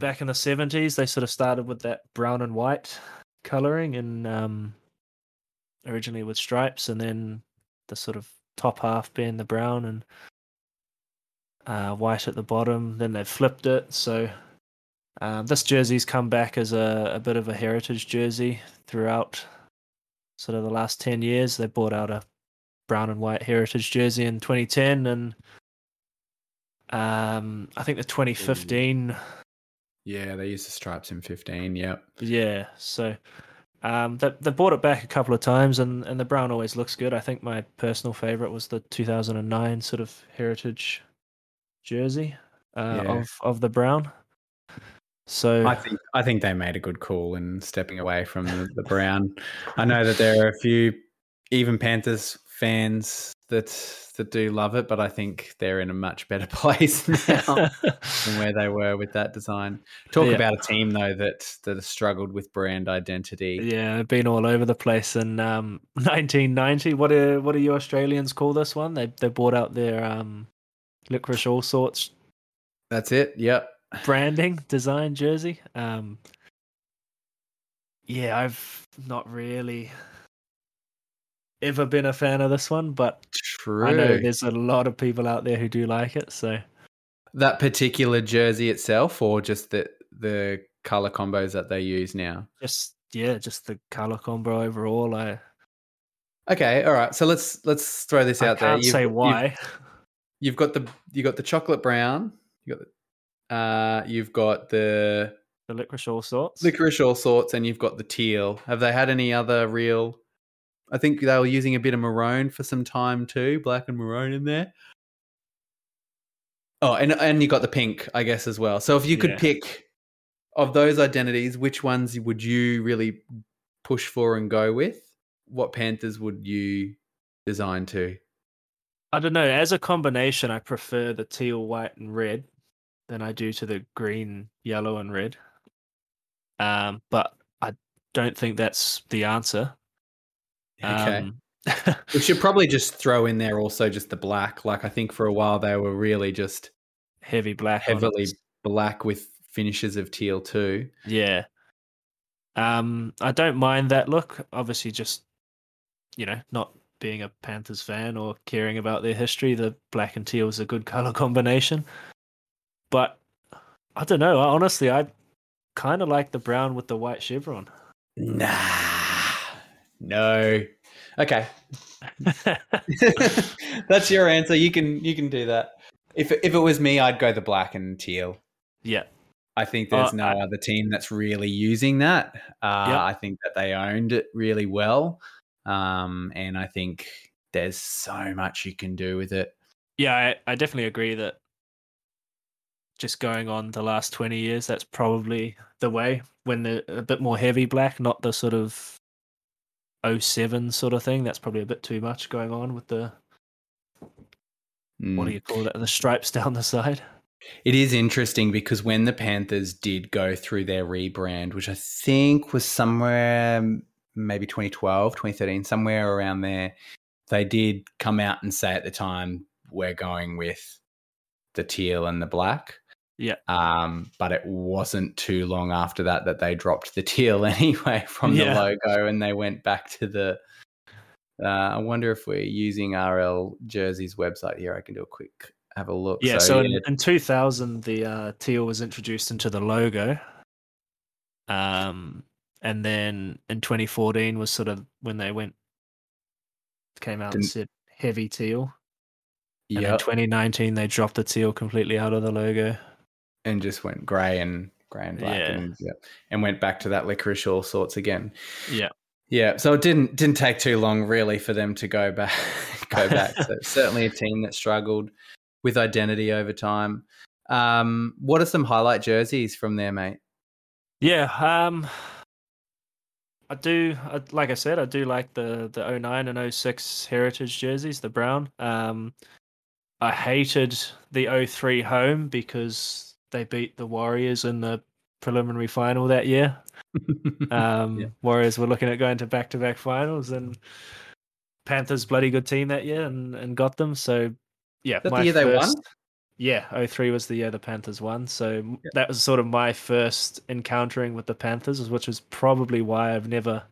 back in the seventies, they sort of started with that brown and white coloring, and um, originally with stripes, and then the sort of top half being the brown and uh, white at the bottom. Then they've flipped it. So um, this jersey's come back as a, a bit of a heritage jersey throughout sort of the last 10 years. They brought out a brown and white heritage jersey in 2010 and um, I think the 2015. Yeah, they used the stripes in 15. Yep. Yeah. So um, they, they brought it back a couple of times, and, and the brown always looks good. I think my personal favorite was the 2009 sort of heritage jersey uh, Yeah. of of the brown. So I think I think they made a good call in stepping away from the, the brown. I know that there are a few even Panthers fans that that do love it, but I think they're in a much better place now than where they were with that design. Talk Yeah. about a team though that that has struggled with brand identity. yeah, been all over the place. In um, 1990, what do what do you Australians call this one? They they brought out their um, licorice all sorts That's it. Yep. branding design jersey. Um, yeah, I've not really ever been a fan of this one, but True. I know there's a lot of people out there who do like it. So that particular jersey itself, or just the the color combos that they use now. just yeah, just the color combo overall. I Okay, all right. So let's let's throw this I out there. can't say You've- why. You've got the you got the chocolate brown. You got the, uh you've got the the licorice all sorts. licorice all sorts, and you've got the teal. Have they had any other real? I think they were using a bit of maroon for some time too, black and maroon in there. Oh, and and you got the pink, I guess, as well. So if you could Yeah. pick of those identities, which ones would you really push for and go with? What Panthers would you design to? I don't know. As a combination, I prefer the teal, white, and red than I do to the green, yellow, and red. Um, but I don't think that's the answer. Okay. Um, We should probably just throw in there also just the black. Like I think for a while they were really just heavy black. heavily black with finishes of teal too. Yeah. Um, I don't mind that look. Obviously, just you know, not being a Panthers fan or caring about their history, the black and teal is a good color combination. But I don't know. Honestly, I kind of like the brown with the white chevron. Nah. No. Okay. That's your answer. You can you can do that. If if it was me, I'd go the black and teal. yeah, I think there's Uh, no I- other team that's really using that. Uh, Yep. I think that they owned it really well, um, and I think there's so much you can do with it. yeah, I, I definitely agree that just going on the last 20 years, that's probably the way when they're a bit more heavy black, not the sort of 07 sort of thing. That's probably a bit too much going on with the, what Mm. do you call it, the stripes down the side. It is interesting because when the Panthers did go through their rebrand, which I think was somewhere maybe 2012, 2013, somewhere around there, they did come out and say at the time, we're going with the teal and the black. Yeah. Um, but it wasn't too long after that that they dropped the teal anyway from the logo and they went back to the. Uh, I wonder if we're using RL Jersey's website here. I can do a quick have a look. Yeah, so, yeah, in, in 2000, the uh, teal was introduced into the logo. Um, and then in 2014 was sort of when they went, came out and said heavy teal. Yeah. In 2019, they dropped the teal completely out of the logo. And just went grey and grey and black Yeah. and yeah, and went back to that licorice all sorts again. Yeah. Yeah, so it didn't didn't take too long really for them to go back go back. so certainly a team that struggled with identity over time. Um, what are some highlight jerseys from there, mate? Yeah, um, I do. Like I said, I do like the the 09 and 06 heritage jerseys, the brown. Um, I hated the 03 home because they beat the Warriors in the preliminary final that year. Um, Yeah. Warriors were looking at going to back to back finals, and Panthers bloody good team that year, and, and got them. So yeah, that the year they won? Yeah, 03 was the year the Panthers won. So Yeah. that was sort of my first encountering with the Panthers, which is probably why I've never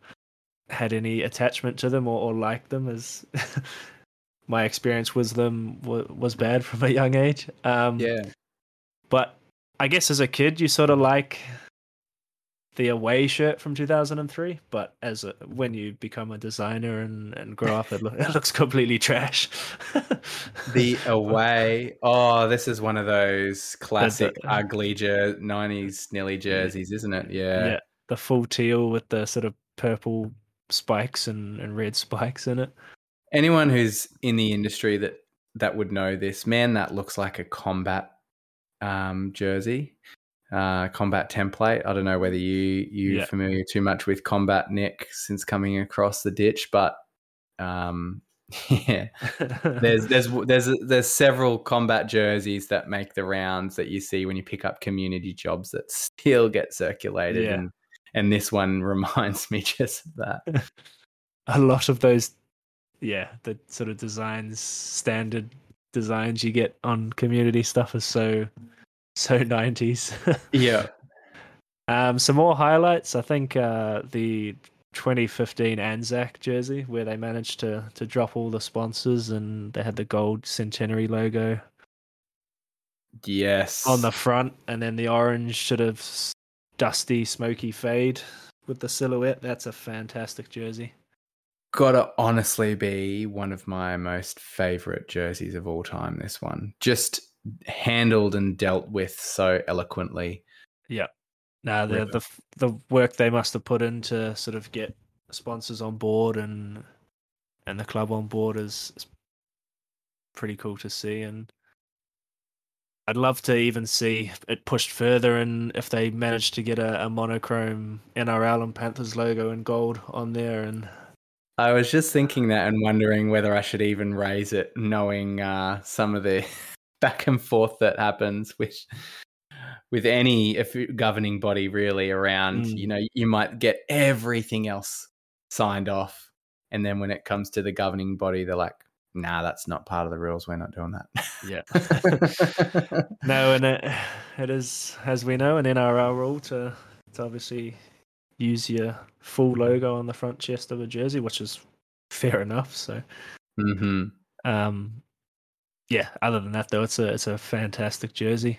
had any attachment to them or, or liked them as my experience with them was bad from a young age. Um, Yeah. But I guess as a kid, you sort of like the away shirt from 2003. But as a, when you become a designer and, and grow up, it, it looks completely trash. The away. Oh, this is one of those classic the- ugly jer- 90s Nelly jerseys, isn't it? Yeah. yeah, the full teal with the sort of purple spikes and, and red spikes in it. Anyone who's in the industry that that would know this, man, that looks like a combat um, jersey, uh, combat template. I don't know whether you you Yeah. familiar too much with combat Nick since coming across the ditch, but um, yeah, there's there's there's there's several combat jerseys that make the rounds that you see when you pick up community jobs that still get circulated Yeah. and and this one reminds me just of that a lot of those yeah the sort of designs standard designs you get on community stuff is so so 90s yeah. Um some more highlights. I think uh the 2015 anzac jersey where they managed to to drop all the sponsors and they had the gold centenary logo yes. on the front and then the orange sort of dusty smoky fade with the silhouette. That's a fantastic jersey. Gotta honestly be one of my most favorite jerseys of all time this one. Just handled and dealt with so eloquently. Yeah. Now the the the work they must have put in to sort of get sponsors on board and and the club on board is, is pretty cool to see. And I'd love to even see it pushed further and if they managed to get a, a monochrome NRL and Panthers logo in gold on there. And i was just thinking that and wondering whether i should even raise it knowing uh, some of the back and forth that happens with with any governing body really around Mm. you know you might get everything else signed off. And then when it comes to the governing body they're like nah that's not part of the rules. We're not doing that. Yeah. No and it, it is as we know an NRL rule to to obviously use your full logo on the front chest of a jersey which is fair enough so hmm Um, yeah. Other than that, though, it's a it's a fantastic jersey.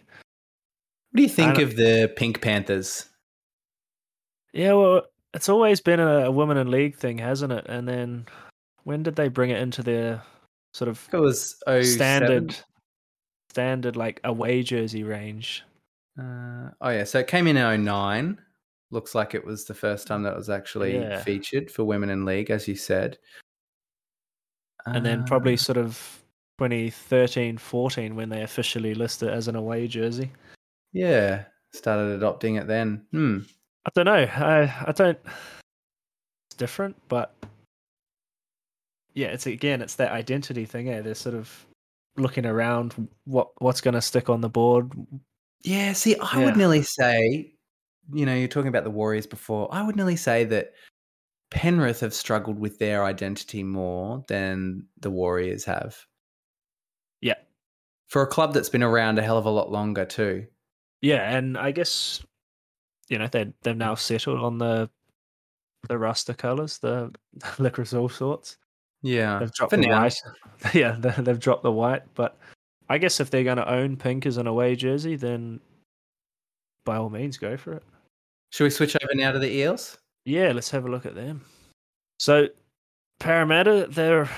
What do you think of the Pink Panthers? Yeah, well, it's always been a, a women in league thing, hasn't it? And then when did they bring it into their sort of It was oh standard standard like away jersey range? Uh, oh yeah, so it came in in 09. Looks like it was the first time that was actually Yeah. featured for women in league, as you said. And then probably Uh, sort of 2013, 14 when they officially list it as an away jersey. yeah, started adopting it then. Hmm. I don't know. I I don't. It's different, but yeah, it's again, it's that identity thing. Eh? They're sort of looking around what what's going to stick on the board. Yeah, see, I Yeah. would nearly say, you know, you're talking about the Warriors before. I would nearly say that Penrith have struggled with their identity more than the Warriors have. For a club that's been around a hell of a lot longer, too. yeah, and I guess you know they they've now settled on the the Rasta colors, the licorice all sorts. Yeah. They've dropped For the now. white. yeah, they, they've dropped the white, but I guess if they're going to own pink as an away jersey, then by all means, go for it. Should we switch over now to the Eels? Yeah, let's have a look at them. So, Parramatta, they're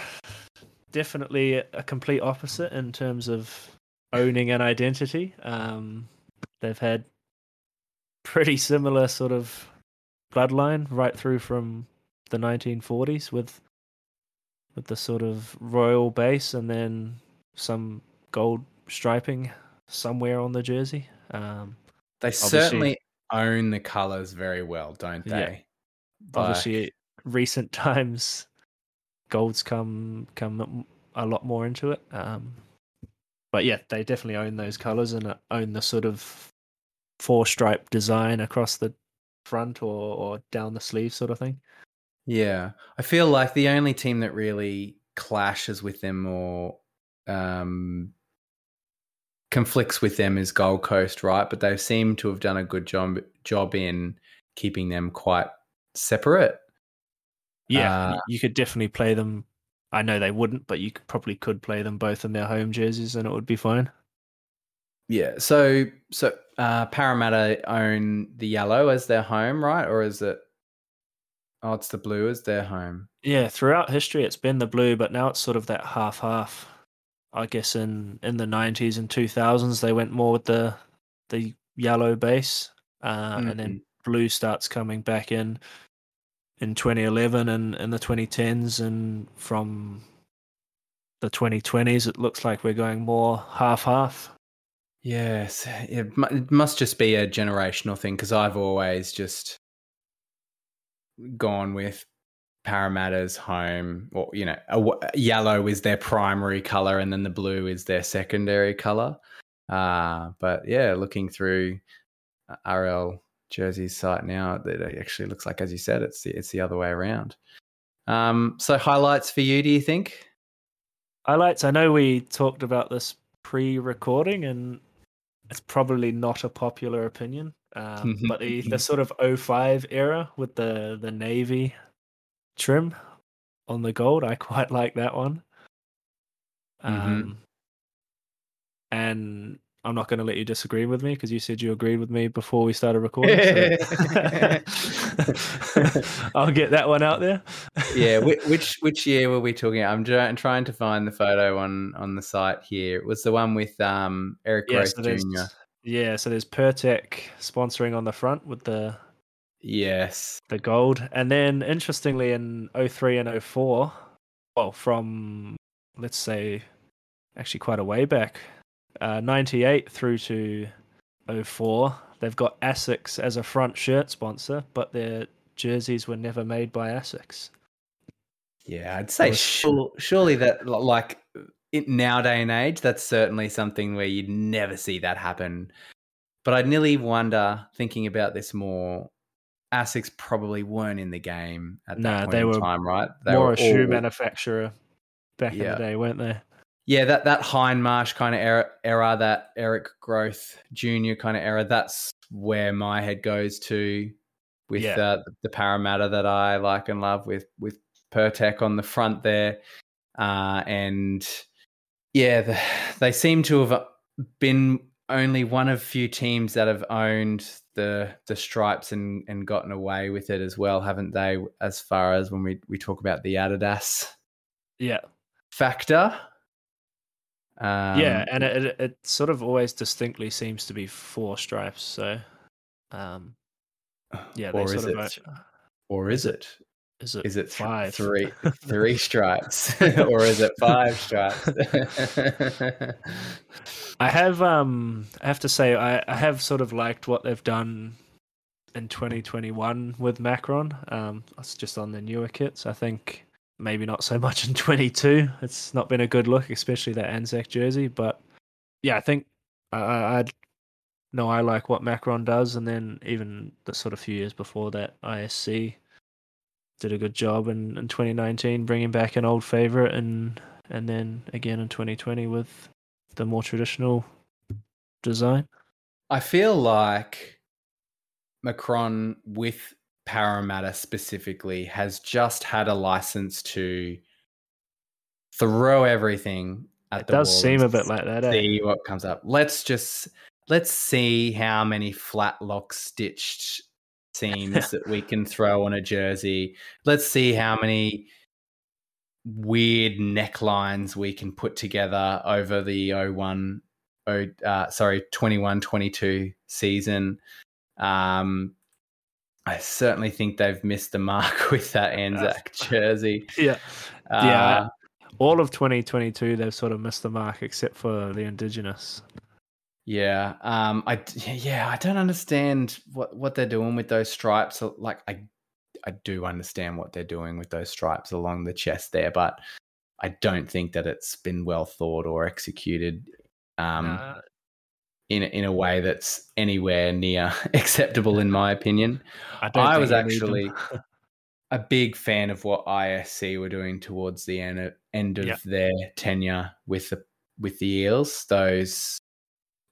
definitely a complete opposite in terms of owning an identity. Um, they've had pretty similar sort of bloodline right through from the 1940s with with the sort of royal base and then some gold striping somewhere on the jersey. Um, They Obviously- certainly own the colors very well, don't Yeah. they? Like- obviously recent times gold's come come a lot more into it um but yeah they definitely own those colors and uh, own the sort of four stripe design across the front or, or down the sleeve sort of thing Yeah, I feel like the only team that really clashes with them or um, conflicts with them is Gold Coast, right? But they seem to have done a good job job in keeping them quite separate. Yeah Uh, you could definitely play them I know they wouldn't, but you could, probably could play them both in their home jerseys and it would be fine. Yeah. So so uh, Parramatta own the yellow as their home, right? Or is it? Oh, it's the blue as their home. Yeah, throughout history it's been the blue, but now it's sort of that half half. I guess in in the nineties and two thousands they went more with the the yellow base, uh, mm-hmm. and then blue starts coming back in in 2011 and in the 2010s, and from the 2020s it looks like we're going more half half. Yes, it must just be a generational thing because I've always just gone with Parramatta's home, or you know, a, yellow is their primary color, and then the blue is their secondary color. Uh, but yeah, looking through RL Jersey's site now, it actually looks like, as you said, it's the, it's the other way around. Um, so highlights for you, do you think? Highlights. I know we talked about this pre-recording, and it's probably not a popular opinion. Um, but the, the sort of 05 era with the the navy trim on the gold, I quite like that one. Mm-hmm. Um, mm-hmm. and I'm not going to let you disagree with me because you said you agreed with me before we started recording. So. I'll get that one out there. yeah, which which year were we talking? I'm trying to find the photo on on the site here. It was the one with um, Eric yeah, Grothe so Jr. Yeah, so there's Pertec sponsoring on the front with the yes the gold, and then interestingly in 03 and 04, well from let's say actually quite a way back, uh, 98 through to 04, they've got Asics as a front shirt sponsor, but their jerseys were never made by Asics. Yeah, I'd say sure, surely that like in now day and age, that's certainly something where you'd never see that happen. But I'd nearly wonder, thinking about this more, Asics probably weren't in the game at that no, point they were in time, right? They more were a shoe manufacturer back yeah. in the day, weren't they? Yeah, that that Hindmarsh kind of era, era, that Eric Grothe Jr. kind of era, that's where my head goes to with yeah. uh, the Parramatta that I like and love with with Pertec on the front there, uh, and yeah, the, they seem to have been only one of few teams that have owned the the stripes and and gotten away with it as well, haven't they? As far as when we we talk about the Adidas, yeah, factor. Um, yeah, and it, it, sort of always distinctly seems to be four stripes. So, um, yeah, or is it? Of, or is, is it? Is it, is it five? Three, three stripes, or is it five stripes? I have, um, I have to say, I, I have sort of liked what they've done in 2021 with Macron. Um, it's just on the newer kits. I think maybe not so much in 22. It's not been a good look, especially that Anzac jersey. But yeah, I think I, I know I like what Macron does, and then even the sort of few years before that, ISC did a good job in, in 2019 bringing back an old favorite and and then again in 2020 with the more traditional design. I feel like Macron with Parramatta specifically has just had a license to throw everything at it the does seem a bit like that. Eh? See what comes up. Let's just let's see how many flat lock stitched seams that we can throw on a jersey. Let's see how many weird necklines we can put together over the 01 oh, uh, sorry 21 22 season um, I certainly think they've missed the mark with that Anzac jersey. Yeah, uh, yeah. All of 2022, they've sort of missed the mark, except for the Indigenous. Yeah, um, I yeah, I don't understand what what they're doing with those stripes. Like, I I do understand what they're doing with those stripes along the chest there, but I don't think that it's been well thought or executed um, uh, in in a way that's anywhere near acceptable, in my opinion. I, I was actually a big fan of what ISC were doing towards the end of, end of yep. their tenure with the with the Eels. Those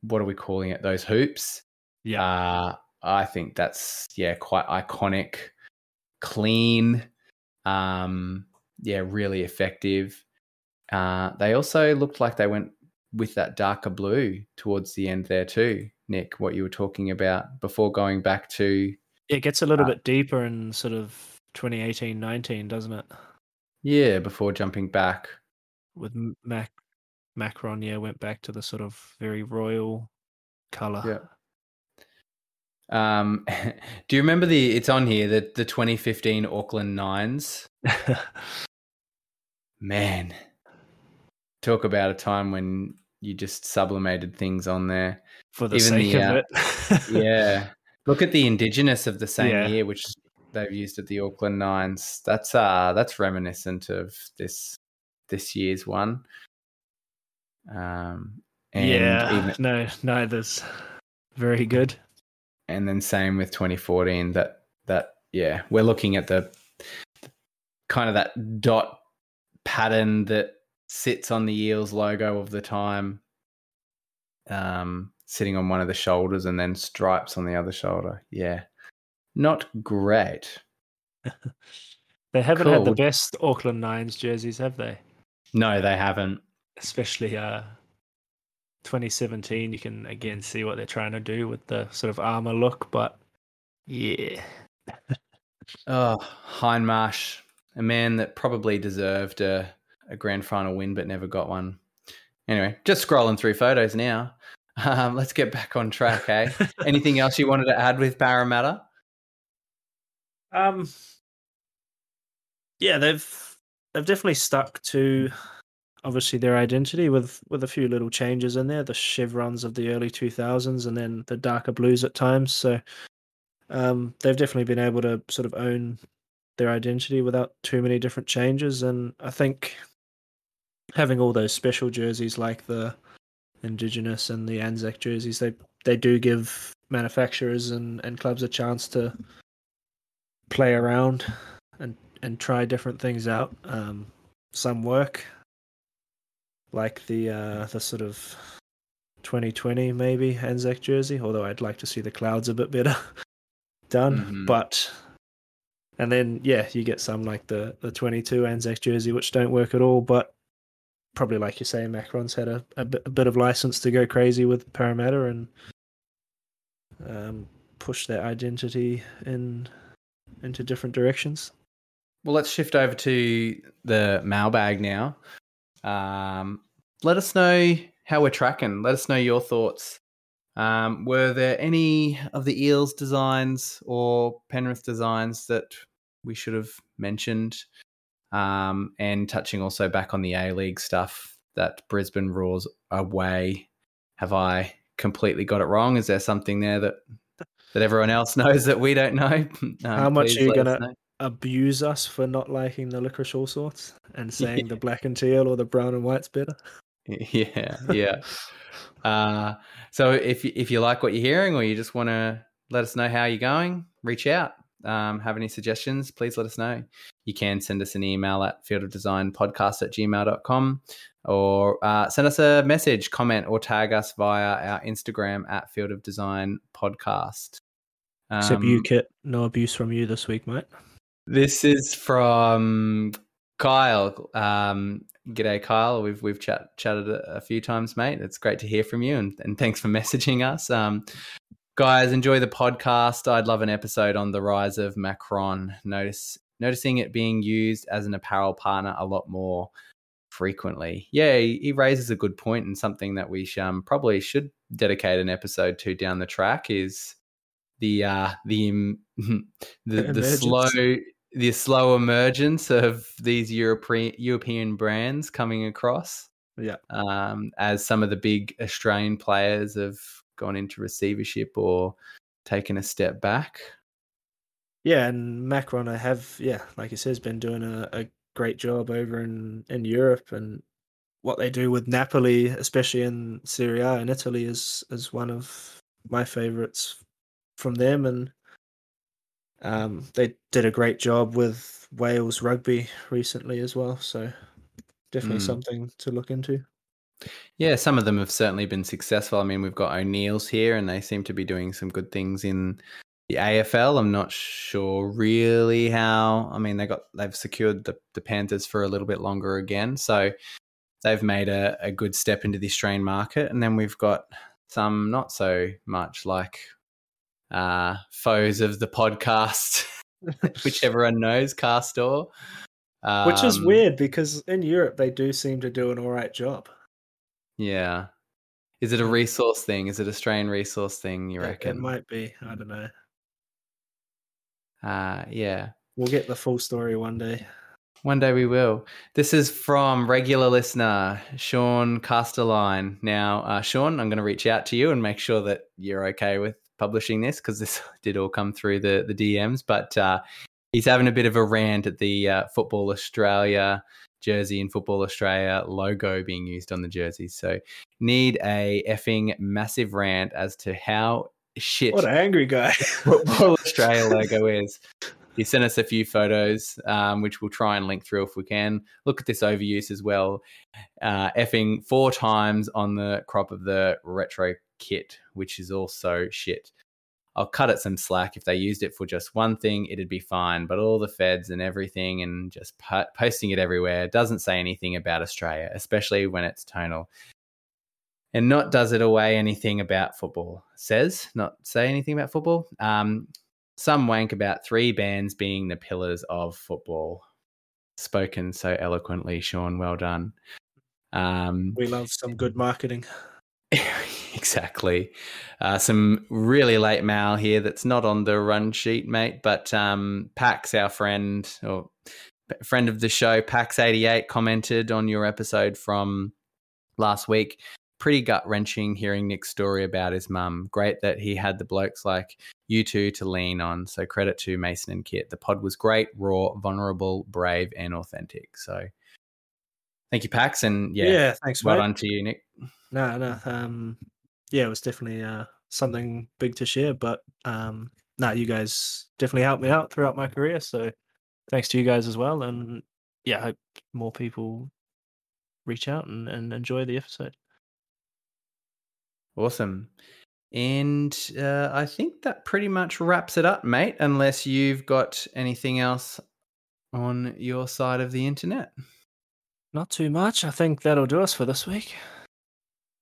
what are we calling it? Those hoops. Yeah. Uh, I think that's yeah quite iconic, clean. Um, yeah, really effective. Uh, they also looked like they went with that darker blue towards the end there too, Nick. What you were talking about before going back to it gets a little uh, bit deeper in sort of 2018 19, doesn't it? Yeah, before jumping back with Mac Macron. Yeah, went back to the sort of very royal color. Yeah. Um, do you remember the? It's on here the the 2015 Auckland Nines. Man, talk about a time when you just sublimated things on there for the Even sake the, of uh, it. yeah, look at the indigenous of the same yeah. year, which they've used at the Auckland Nines. That's uh that's reminiscent of this this year's one. Um, yeah, even, no, neither's very good. And then same with 2014. That that yeah, we're looking at the kind of that dot pattern that sits on the Eels logo of the time, um, sitting on one of the shoulders and then stripes on the other shoulder. Yeah, not great. they haven't cool. had the best Auckland Nines jerseys, have they? No, they haven't. Especially uh, 2017, you can again see what they're trying to do with the sort of armor look, but yeah. oh, Hindmarsh, a man that probably deserved a a grand final win but never got one. Anyway, just scrolling through photos now. Um, let's get back on track, eh? Anything else you wanted to add with Parramatta? Um, yeah, they've they've definitely stuck to obviously their identity with with a few little changes in there, the chevrons of the early two thousands, and then the darker blues at times. So um, they've definitely been able to sort of own their identity without too many different changes, and I think having all those special jerseys like the indigenous and the Anzac jerseys, they they do give manufacturers and, and clubs a chance to play around and and try different things out. Um, some work, like the uh, the sort of 2020 maybe Anzac jersey. Although I'd like to see the clouds a bit better done, mm-hmm. but and then yeah, you get some like the the 22 Anzac jersey which don't work at all, but probably like you say, Macron's had a, a, bit, of license to go crazy with Parramatta and um, push their identity in into different directions. Well, let's shift over to the mailbag now. Um, let us know how we're tracking. Let us know your thoughts. Um, were there any of the Eels designs or Penrith designs that we should have mentioned? Um, and touching also back on the A League stuff that Brisbane Roar's away. Have I completely got it wrong? Is there something there that that everyone else knows that we don't know? Um, How much are you gonna abuse us for not liking the licorice all sorts and saying yeah. the black and teal or the brown and white's better? Yeah, yeah. uh, so if if you like what you're hearing or you just want to let us know how you're going, reach out um, have any suggestions, please let us know. You can send us an email at fieldofdesignpodcast at gmail.com or uh, send us a message, comment, or tag us via our Instagram at Field of Design Podcast. Um, Except you, Kit. No abuse from you this week, mate. This is from Kyle. Um, g'day, Kyle. We've we've chat, chatted a, a, few times, mate. It's great to hear from you, and, and thanks for messaging us. Um, guys enjoy the podcast. I'd love an episode on the rise of macron. Notice noticing it being used as an apparel partner a lot more frequently. Yeah he, raises a good point and something that we um, probably should dedicate an episode to down the track is the uh the the, the slow the slow emergence of these european european brands coming across yeah. um as some of the big australian players have gone into receivership or taken a step back. Yeah, and Macron, I have, yeah, like he says, been doing a, a great job over in, in Europe and what they do with Napoli, especially in Serie A in Italy, is is one of my favorites from them. And um, they did a great job with Wales rugby recently as well. So definitely mm. something to look into. Yeah, some of them have certainly been successful. I mean, we've got O'Neill's here, and they seem to be doing some good things in the AFL, I'm not sure really how. I mean, they got they've secured the, the Panthers for a little bit longer again, so they've made a, a good step into the Australian market. And then we've got some not so much like uh, foes of the podcast, which everyone knows, Castore. Um, which is Um, weird because in Europe they do seem to do an all right job. Yeah. Is it a resource thing? Is it Australian resource thing? You reckon? It might be. I don't know. Uh, yeah. We'll get the full story one day. One day we will. This is from regular listener Sean Castelline. Now, uh, Sean, I'm going to reach out to you and make sure that you're okay with publishing this because this did all come through the the DMs. But uh, he's having a bit of a rant at the uh, Football Australia jersey and Football Australia logo being used on the jerseys. So, need a effing massive rant as to how shit What an angry guy. Football Australia logo is. He sent us a few photos, um, which we'll try and link through if we can. Look at this overuse as well. Uh, effing four times on the crop of the retro kit, which is also shit. I'll cut it some slack. If they used it for just one thing, it'd be fine. But all the feds and everything and just po- posting it everywhere doesn't say anything about Australia, especially when it's tonal. And not does it away anything about football. Says not say anything about football. Um, some wank about three bands being the pillars of football. Spoken so eloquently, Sean. Well done. Um, we love some good marketing. Exactly. Uh, some really late mail here that's not on the run sheet, mate. But um, Pax, our friend or friend of the show, Pax88, commented on your episode from last week. Pretty gut wrenching hearing Nick's story about his mum. Great that he had the blokes like you two to lean on. So credit to Mason and Kit. The pod was great, raw, vulnerable, brave, and authentic. So thank you, Pax. And yeah, Yeah, thanks, well mate. done to you, Nick. No, no. Um, yeah, it was definitely uh, something big to share. But um, no, you guys definitely helped me out throughout my career. So thanks to you guys as well. And yeah, I hope more people reach out and, and enjoy the episode. Awesome. And uh, I think that pretty much wraps it up, mate, unless you've got anything else on your side of the internet. Not too much. I think that'll do us for this week.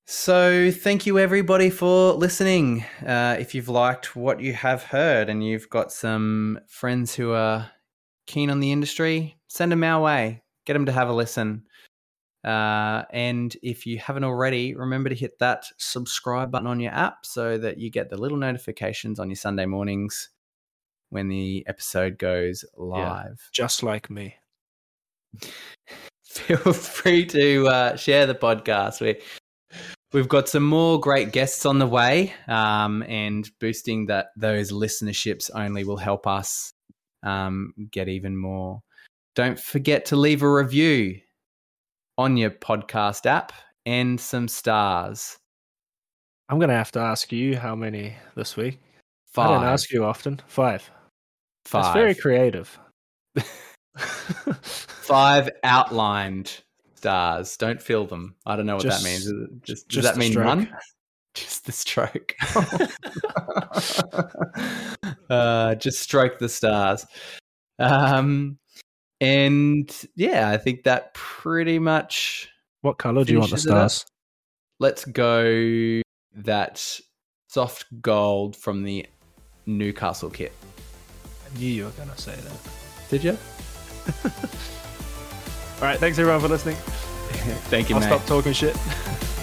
So, thank you everybody for listening. Uh, if you've liked what you have heard and you've got some friends who are keen on the industry, send them our way. Get them to have a listen. Uh, and if you haven't already, remember to hit that subscribe button on your app so that you get the little notifications on your Sunday mornings when the episode goes live. Just like me. Feel free to uh, share the podcast. We, we've got some more great guests on the way, um, and boosting that those listenerships only will help us um, get even more. Don't forget to leave a review on your podcast app and some stars. I'm going to have to ask you how many this week. Five. I don't ask you often. Five. Five. That's very creative. Five outlined stars. Don't fill them. I don't know what Just- that means. Is Just, does that mean stroke. none? Just the stroke. uh, just stroke the stars. Um, and yeah, I think that pretty much. what color do you want the Finishes it up. stars? Let's go that soft gold from the Newcastle kit. I knew you were going to say that. Did you? All right. Thanks everyone for listening. Thank you, I'll stop talking shit.